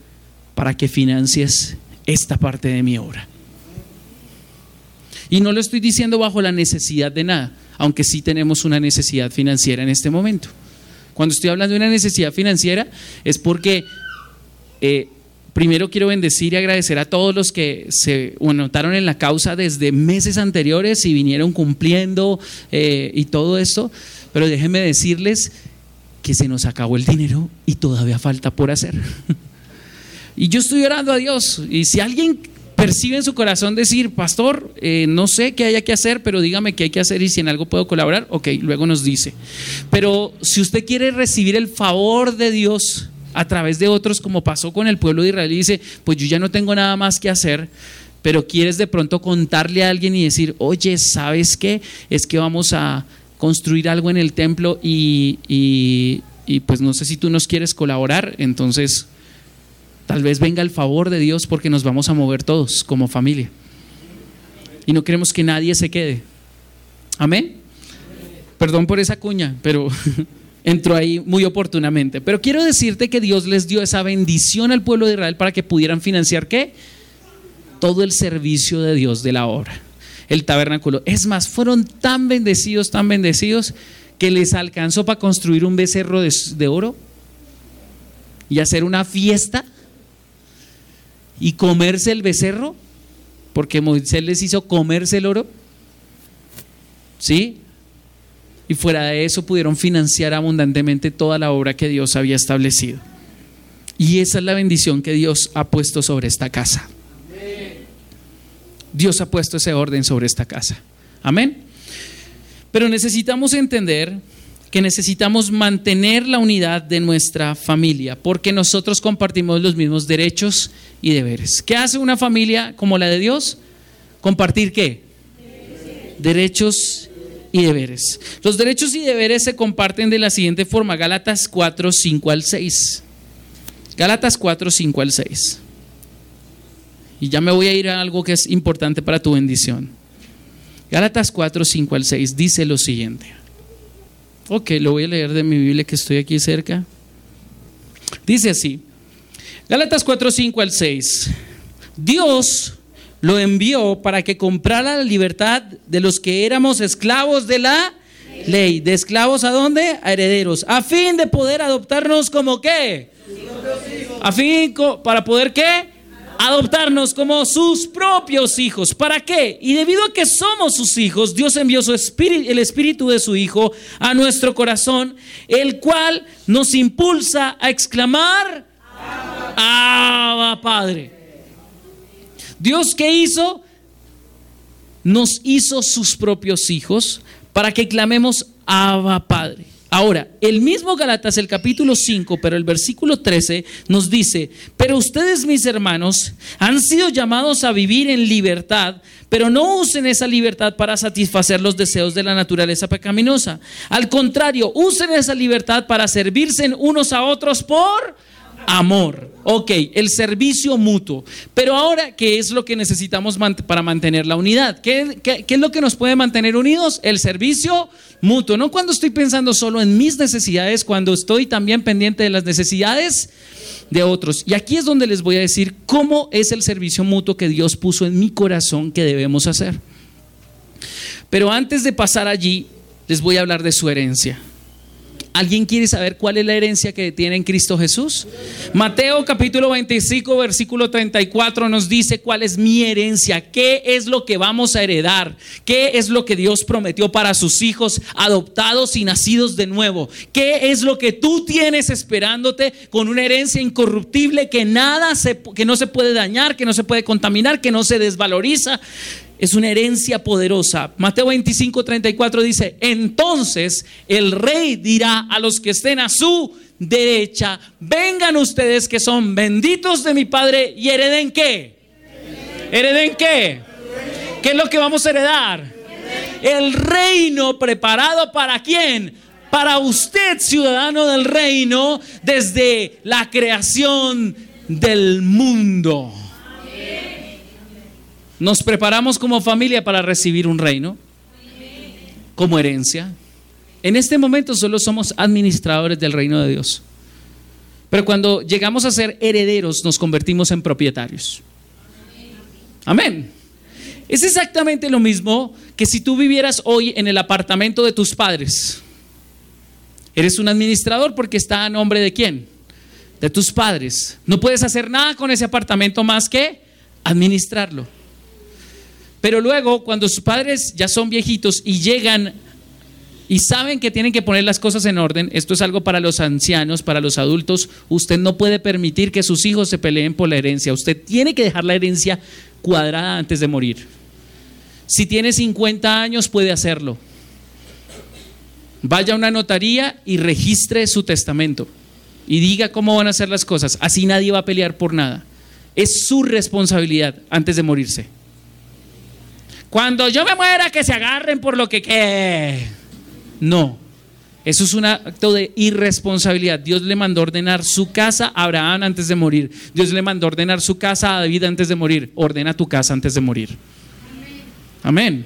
para que financies esta parte de mi obra. Y no lo estoy diciendo bajo la necesidad de nada, aunque sí tenemos una necesidad financiera en este momento. Cuando estoy hablando de una necesidad financiera es porque eh, primero quiero bendecir y agradecer a todos los que se anotaron en la causa desde meses anteriores y vinieron cumpliendo eh, y todo esto, pero déjenme decirles que se nos acabó el dinero y todavía falta por hacer. Y yo estoy orando a Dios. Y si alguien percibe en su corazón decir, pastor, eh, no sé qué haya que hacer, pero dígame qué hay que hacer y si en algo puedo colaborar, ok, luego nos dice. Pero si usted quiere recibir el favor de Dios a través de otros, como pasó con el pueblo de Israel, y dice, pues yo ya no tengo nada más que hacer, pero quieres de pronto contarle a alguien y decir, oye, ¿sabes qué? Es que vamos a construir algo en el templo y, pues no sé si tú nos quieres colaborar, entonces Tal vez venga el favor de Dios porque nos vamos a mover todos como familia. Y no queremos que nadie se quede. Amén. Perdón por esa cuña, pero entró ahí muy oportunamente. Pero quiero decirte que Dios les dio esa bendición al pueblo de Israel para que pudieran financiar qué? Todo el servicio de Dios de la obra, el tabernáculo. Es más, fueron tan bendecidos, tan bendecidos, que les alcanzó para construir un becerro de, de oro y hacer una fiesta y comerse el becerro, porque Moisés les hizo comerse el oro. ¿Sí? Y fuera de eso pudieron financiar abundantemente toda la obra que Dios había establecido. Y esa es la bendición que Dios ha puesto sobre esta casa. Dios ha puesto ese orden sobre esta casa. Amén. Pero necesitamos entender que necesitamos mantener la unidad de nuestra familia, porque nosotros compartimos los mismos derechos y deberes. ¿Qué hace una familia como la de Dios? Compartir qué? Derechos y deberes. Los derechos y deberes se comparten de la siguiente forma, Gálatas 4, 5 al 6. Gálatas 4, 5 al 6. Y ya me voy a ir a algo que es importante para tu bendición. Gálatas 4, 5 al 6 dice lo siguiente. Ok, lo voy a leer de mi Biblia que estoy aquí cerca. Dice así. Gálatas 4, 5 al 6. Dios lo envió para que comprara la libertad de los que éramos esclavos de la ley. ¿De esclavos a dónde? A herederos. A fin de poder adoptarnos como qué? A fin para poder qué? Adoptarnos como sus propios hijos. ¿Para qué? Y debido a que somos sus hijos, Dios envió su espíritu, el espíritu de su Hijo a nuestro corazón, el cual nos impulsa a exclamar, Abba Padre. Dios qué hizo? Nos hizo sus propios hijos para que clamemos Abba Padre. Ahora, el mismo Galatas, el capítulo 5, pero el versículo 13 nos dice, pero ustedes mis hermanos han sido llamados a vivir en libertad, pero no usen esa libertad para satisfacer los deseos de la naturaleza pecaminosa. Al contrario, usen esa libertad para servirse unos a otros por amor. Ok, el servicio mutuo. Pero ahora, ¿qué es lo que necesitamos para mantener la unidad? ¿Qué, es lo que nos puede mantener unidos? El servicio mutuo. No cuando estoy pensando solo en mis necesidades, cuando estoy también pendiente de las necesidades de otros. Y aquí es donde les voy a decir cómo es el servicio mutuo que Dios puso en mi corazón que debemos hacer. Pero antes de pasar allí, les voy a hablar de su herencia. ¿Alguien quiere saber cuál es la herencia que tiene en Cristo Jesús? Mateo capítulo 25, versículo 34 nos dice cuál es mi herencia, qué es lo que vamos a heredar, qué es lo que Dios prometió para sus hijos adoptados y nacidos de nuevo, qué es lo que tú tienes esperándote con una herencia incorruptible que nada se, que no se puede dañar, que no se puede contaminar, que no se desvaloriza es una herencia poderosa. Mateo 25, 34 dice, entonces el rey dirá a los que estén a su derecha, vengan ustedes que son benditos de mi Padre y hereden qué. ¿Hereden qué? ¿Qué es lo que vamos a heredar? El reino preparado para quién? Para usted, ciudadano del reino, desde la creación del mundo. Nos preparamos como familia para recibir un reino, como herencia. En este momento solo somos administradores del reino de Dios. Pero cuando llegamos a ser herederos, nos convertimos en propietarios. Amén. Es exactamente lo mismo que si tú vivieras hoy en el apartamento de tus padres. Eres un administrador porque está a nombre de quién? De tus padres. No puedes hacer nada con ese apartamento más que administrarlo. Pero luego, cuando sus padres ya son viejitos y llegan y saben que tienen que poner las cosas en orden, esto es algo para los ancianos, para los adultos, usted no puede permitir que sus hijos se peleen por la herencia. Usted tiene que dejar la herencia cuadrada antes de morir. Si tiene 50 años, puede hacerlo. Vaya a una notaría y registre su testamento y diga cómo van a ser las cosas. Así nadie va a pelear por nada. Es su responsabilidad antes de morirse. Cuando yo me muera, que se agarren por lo que... que No, eso es un acto de irresponsabilidad. Dios le mandó ordenar su casa a Abraham antes de morir. Dios le mandó ordenar su casa a David antes de morir. Ordena tu casa antes de morir. Amén.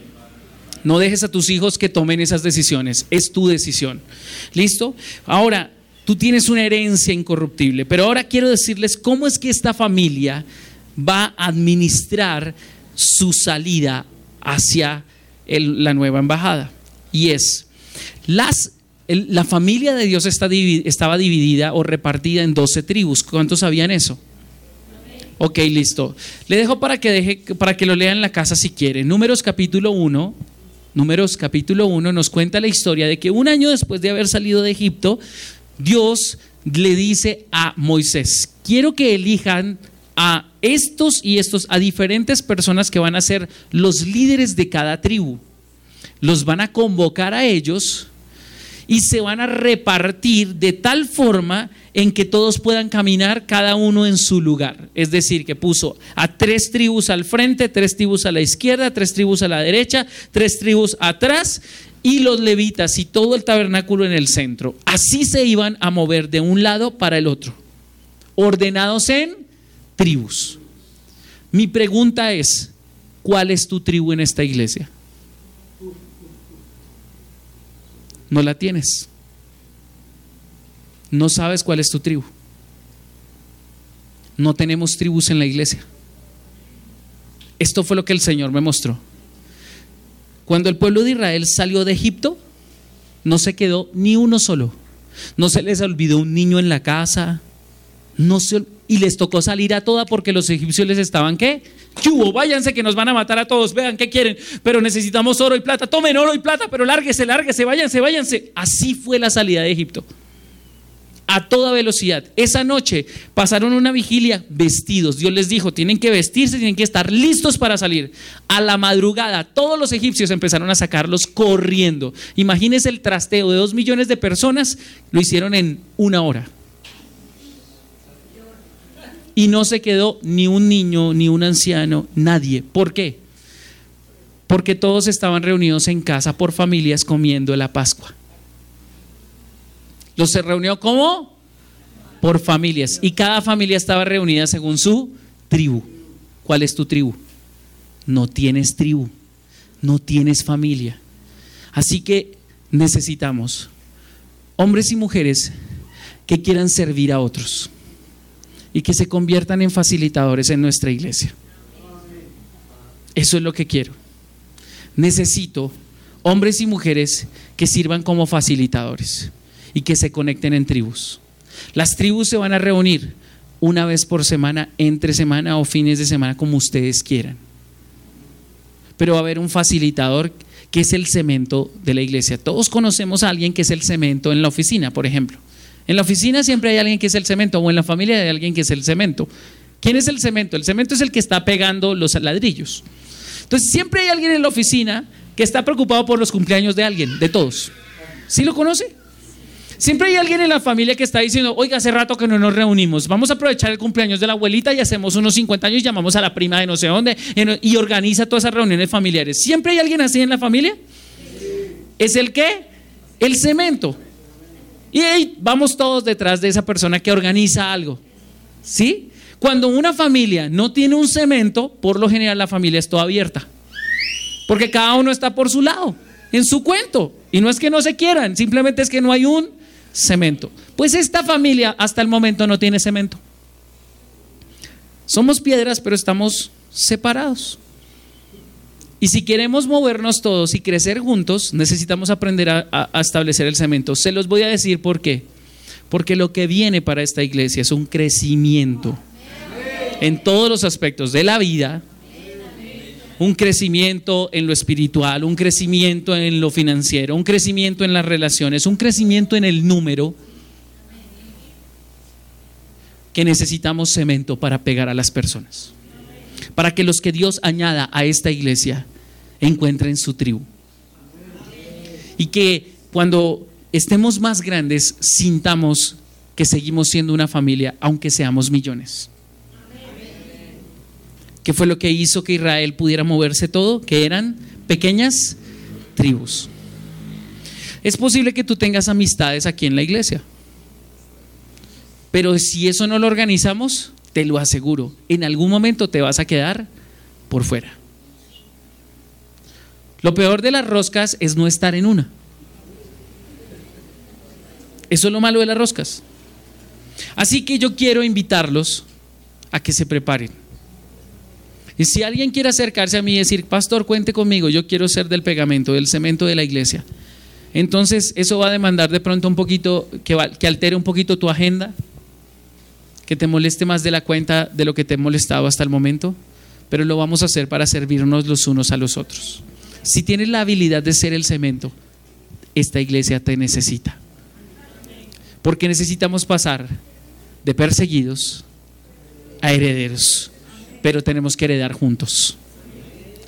No dejes a tus hijos que tomen esas decisiones. Es tu decisión. ¿Listo? Ahora, tú tienes una herencia incorruptible. Pero ahora quiero decirles cómo es que esta familia va a administrar su salida hacia la nueva embajada. Y es, las, la familia de Dios estaba dividida o repartida en 12 tribus. ¿Cuántos sabían eso? Ok, listo. Le dejo para que, deje, para que lo lean en la casa si quiere. Números capítulo 1. Números capítulo 1 nos cuenta la historia de que un año después de haber salido de Egipto, Dios le dice a Moisés, quiero que elijan a estos y estos, a diferentes personas que van a ser los líderes de cada tribu. Los van a convocar a ellos y se van a repartir de tal forma en que todos puedan caminar cada uno en su lugar. Es decir, que puso a tres tribus al frente, tres tribus a la izquierda, tres tribus a la derecha, tres tribus atrás y los levitas y todo el tabernáculo en el centro. Así se iban a mover de un lado para el otro, ordenados en tribus. Mi pregunta es, ¿cuál es tu tribu en esta iglesia? No la tienes. No sabes cuál es tu tribu. No tenemos tribus en la iglesia. Esto fue lo que el Señor me mostró. Cuando el pueblo de Israel salió de Egipto, no se quedó ni uno solo. No se les olvidó un niño en la casa. No se, y les tocó salir a toda porque los egipcios les estaban ¿qué? Váyanse que nos van a matar a todos. Vean qué quieren, pero necesitamos oro y plata. Tomen oro y plata, pero lárguese, lárguese, váyanse, váyanse. Así fue la salida de Egipto a toda velocidad. Esa noche pasaron una vigilia vestidos. Dios les dijo, tienen que vestirse, tienen que estar listos para salir. A la madrugada, todos los egipcios empezaron a sacarlos corriendo. Imagínense el trasteo de dos millones de personas, lo hicieron en una hora. Y no se quedó ni un niño, ni un anciano, nadie. ¿Por qué? Porque todos estaban reunidos en casa por familias comiendo la Pascua. Los se reunió como por familias y cada familia estaba reunida según su tribu. ¿Cuál es tu tribu? No tienes tribu, no tienes familia. Así que necesitamos hombres y mujeres que quieran servir a otros y que se conviertan en facilitadores en nuestra iglesia. Eso es lo que quiero. Necesito hombres y mujeres que sirvan como facilitadores y que se conecten en tribus. Las tribus se van a reunir una vez por semana, entre semana o fines de semana, como ustedes quieran. Pero va a haber un facilitador que es el cemento de la iglesia. Todos conocemos a alguien que es el cemento en la oficina, por ejemplo. En la oficina siempre hay alguien que es el cemento o en la familia hay alguien que es el cemento. ¿Quién es el cemento? El cemento es el que está pegando los ladrillos. Entonces siempre hay alguien en la oficina que está preocupado por los cumpleaños de alguien, de todos. ¿Sí lo conoce? Siempre hay alguien en la familia que está diciendo, oiga, hace rato que no nos reunimos, vamos a aprovechar el cumpleaños de la abuelita y hacemos unos 50 años llamamos a la prima de no sé dónde y organiza todas esas reuniones familiares. ¿Siempre hay alguien así en la familia? ¿Es el qué? El cemento. Y ahí vamos todos detrás de esa persona que organiza algo. ¿Sí? Cuando una familia no tiene un cemento, por lo general la familia es toda abierta. Porque cada uno está por su lado, en su cuento. Y no es que no se quieran, simplemente es que no hay un cemento. Pues esta familia hasta el momento no tiene cemento. Somos piedras, pero estamos separados. Y si queremos movernos todos y crecer juntos, necesitamos aprender a, establecer el cemento. Se los voy a decir por qué. Porque lo que viene para esta iglesia es un crecimiento en todos los aspectos de la vida, un crecimiento en lo espiritual, un crecimiento en lo financiero, un crecimiento en las relaciones, un crecimiento en el número que necesitamos cemento para pegar a las personas. Para que los que Dios añada a esta iglesia encuentren su tribu. Y que cuando estemos más grandes sintamos que seguimos siendo una familia, aunque seamos millones. ¿Qué fue lo que hizo que Israel pudiera moverse todo? Que eran pequeñas tribus. Es posible que tú tengas amistades aquí en la iglesia. Pero si eso no lo organizamos, te lo aseguro, en algún momento te vas a quedar por fuera. Lo peor de las roscas es no estar en una. Eso es lo malo de las roscas. Así que yo quiero invitarlos a que se preparen. Y si alguien quiere acercarse a mí y decir, pastor, cuente conmigo, yo quiero ser del pegamento, del cemento de la iglesia. Entonces eso va a demandar de pronto un poquito, que, que altere un poquito tu agenda, que te moleste más de la cuenta de lo que te ha molestado hasta el momento, pero lo vamos a hacer para servirnos los unos a los otros. Si tienes la habilidad de ser el cemento, esta iglesia te necesita. Porque necesitamos pasar de perseguidos a herederos pero tenemos que heredar juntos,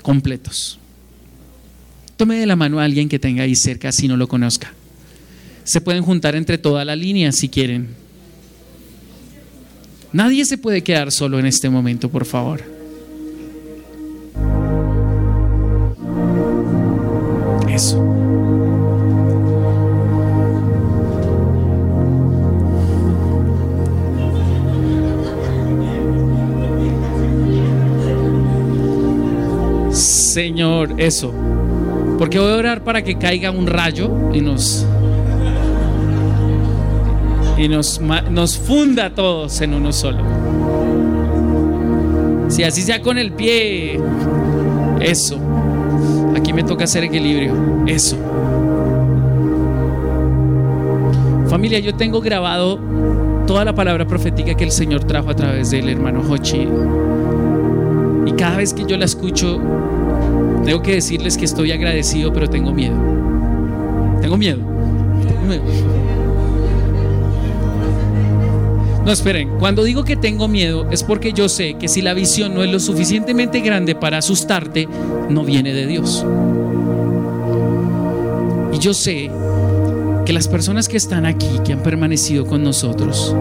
completos. Tome de la mano a alguien que tenga ahí cerca si no lo conozca. Se pueden juntar entre toda la línea si quieren. Nadie se puede quedar solo en este momento, por favor. Señor, eso. Porque voy a orar para que caiga un rayo y nos y nos, nos funda a todos en uno solo. Si así sea con el pie, eso. Me toca hacer equilibrio, eso. Familia, yo tengo grabado toda la palabra profética que el Señor trajo a través del hermano Hochi. Y cada vez que yo la escucho, tengo que decirles que estoy agradecido, pero tengo miedo. Tengo miedo. Tengo miedo. No, esperen, cuando digo que tengo miedo es porque yo sé que si la visión no es lo suficientemente grande para asustarte, no viene de Dios. Y yo sé que las personas que están aquí, que han permanecido con nosotros,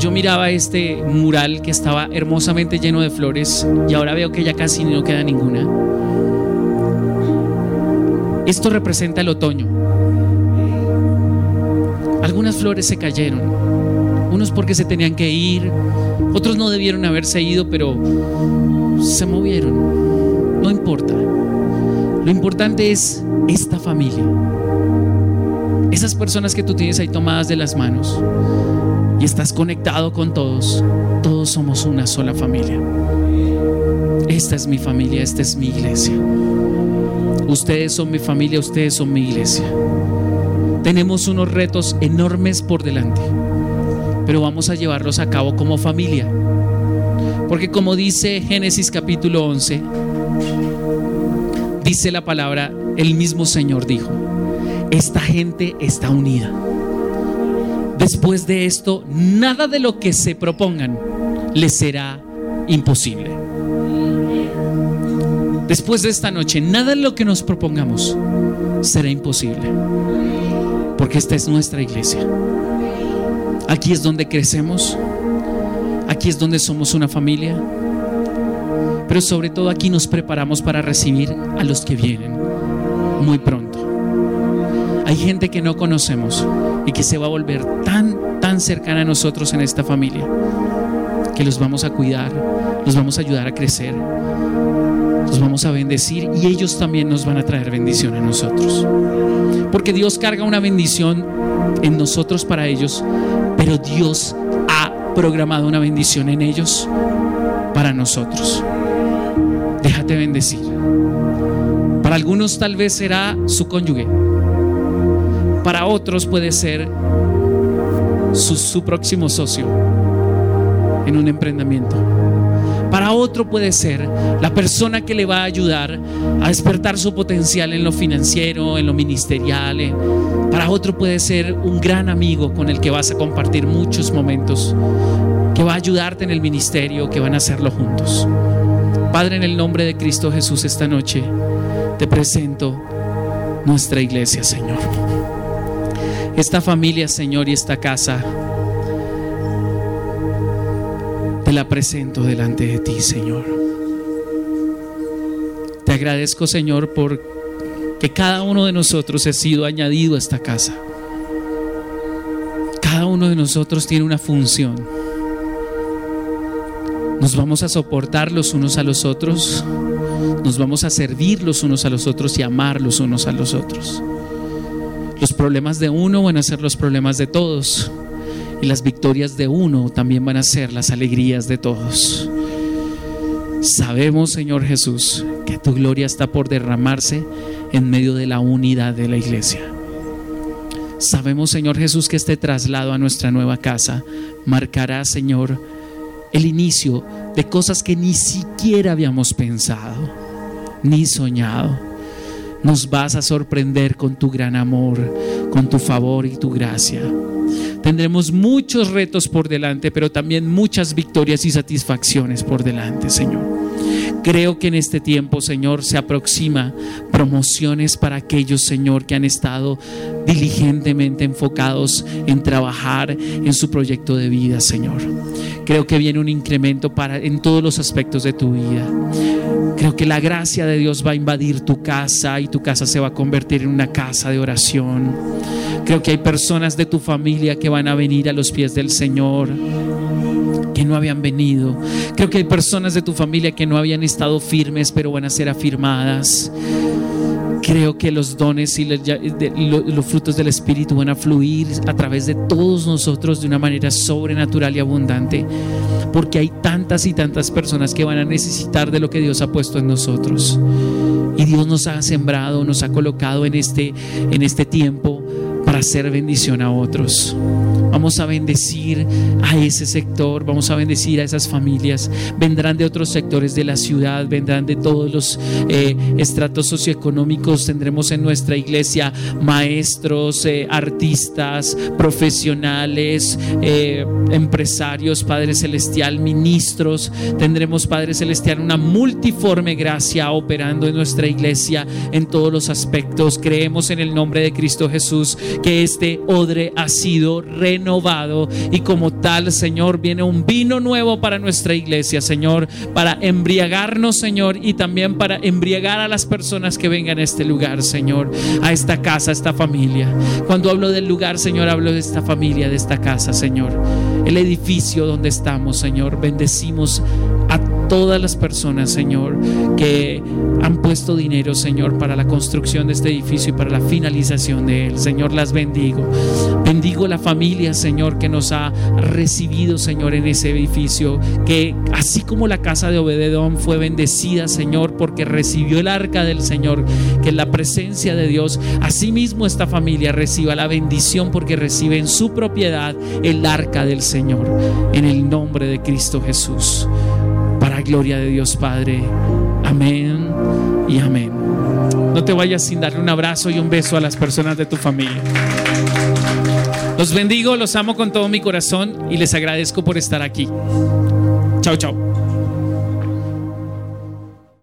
yo miraba este mural que estaba hermosamente lleno de flores y ahora veo que ya casi no queda ninguna. Esto representa el otoño. Algunas flores se cayeron, unos porque se tenían que ir, otros no debieron haberse ido, pero se movieron. No importa. Lo importante es esta familia. Esas personas que tú tienes ahí tomadas de las manos y estás conectado con todos. Todos somos una sola familia. Esta es mi familia, esta es mi iglesia. Ustedes son mi familia, ustedes son mi iglesia. Tenemos unos retos enormes por delante, pero vamos a llevarlos a cabo como familia. Porque como dice Génesis capítulo 11, dice la palabra, el mismo Señor dijo, esta gente está unida. Después de esto, nada de lo que se propongan les será imposible. Después de esta noche, nada de lo que nos propongamos será imposible. Porque esta es nuestra iglesia. Aquí es donde crecemos. Aquí es donde somos una familia. Pero sobre todo aquí nos preparamos para recibir a los que vienen muy pronto. Hay gente que no conocemos y que se va a volver tan, tan cercana a nosotros en esta familia, que los vamos a cuidar, los vamos a ayudar a crecer, los vamos a bendecir y ellos también nos van a traer bendición a nosotros. Porque Dios carga una bendición en nosotros para ellos, pero Dios ha programado una bendición en ellos para nosotros. Déjate bendecir. Para algunos tal vez será su cónyuge. Para otros puede ser su, próximo socio en un emprendimiento. Para otro puede ser la persona que le va a ayudar a despertar su potencial en lo financiero, en lo ministerial. Para otro puede ser un gran amigo con el que vas a compartir muchos momentos, que va a ayudarte en el ministerio, que van a hacerlo juntos. Padre, en el nombre de Cristo Jesús esta noche, te presento nuestra iglesia, Señor esta familia, Señor, y esta casa, te la presento delante de ti, Señor. Te agradezco, Señor, por que cada uno de nosotros ha sido añadido a esta casa. Cada uno de nosotros tiene una función. Nos vamos a soportar los unos a los otros, nos vamos a servir los unos a los otros y amar los unos a los otros. Los problemas de uno van a ser los problemas de todos. Y las victorias de uno también van a ser las alegrías de todos. Sabemos, Señor Jesús, que tu gloria está por derramarse en medio de la unidad de la iglesia. Sabemos, Señor Jesús, que este traslado a nuestra nueva casa marcará, Señor, el inicio de cosas que ni siquiera habíamos pensado ni soñado nos vas a sorprender con tu gran amor, con tu favor y tu gracia. Tendremos muchos retos por delante, pero también muchas victorias y satisfacciones por delante, Señor. Creo que en este tiempo, Señor, se aproxima promociones para aquellos, Señor, que han estado diligentemente enfocados en trabajar en su proyecto de vida, Señor. Creo que viene un incremento para en todos los aspectos de tu vida. Creo que la gracia de Dios va a invadir tu casa y tu casa se va a convertir en una casa de oración. Creo que hay personas de tu familia que van a venir a los pies del Señor que no habían venido. Creo que hay personas de tu familia que no habían estado firmes, pero van a ser afirmadas. Creo que los dones y los frutos del Espíritu van a fluir a través de todos nosotros de una manera sobrenatural y abundante, porque hay tantas y tantas personas que van a necesitar de lo que Dios ha puesto en nosotros. Y Dios nos ha sembrado, nos ha colocado en este, en este tiempo para hacer bendición a otros. Vamos a bendecir a ese sector, vamos a bendecir a esas familias. Vendrán de otros sectores de la ciudad, vendrán de todos los eh, estratos socioeconómicos. Tendremos en nuestra iglesia maestros, eh, artistas, profesionales, eh, empresarios, Padre Celestial, ministros. Tendremos, Padre Celestial, una multiforme gracia operando en nuestra iglesia en todos los aspectos. Creemos en el nombre de Cristo Jesús que este odre ha sido renovado y como tal, Señor, viene un vino nuevo para nuestra iglesia, Señor, para embriagarnos, Señor, y también para embriagar a las personas que vengan a este lugar, Señor, a esta casa, a esta familia. Cuando hablo del lugar, Señor, hablo de esta familia, de esta casa, Señor. El edificio donde estamos, Señor, bendecimos a todas las personas, Señor, que han puesto dinero, Señor, para la construcción de este edificio y para la finalización de él. Señor, las bendigo. Bendigo la familia, Señor, que nos ha recibido, Señor, en ese edificio. Que así como la casa de Obededón fue bendecida, Señor, porque recibió el arca del Señor, que en la presencia de Dios, asimismo esta familia reciba la bendición porque recibe en su propiedad el arca del Señor. En el nombre de Cristo Jesús gloria de Dios Padre. Amén y amén. No te vayas sin darle un abrazo y un beso a las personas de tu familia. Los bendigo, los amo con todo mi corazón y les agradezco por estar aquí. Chao, chao.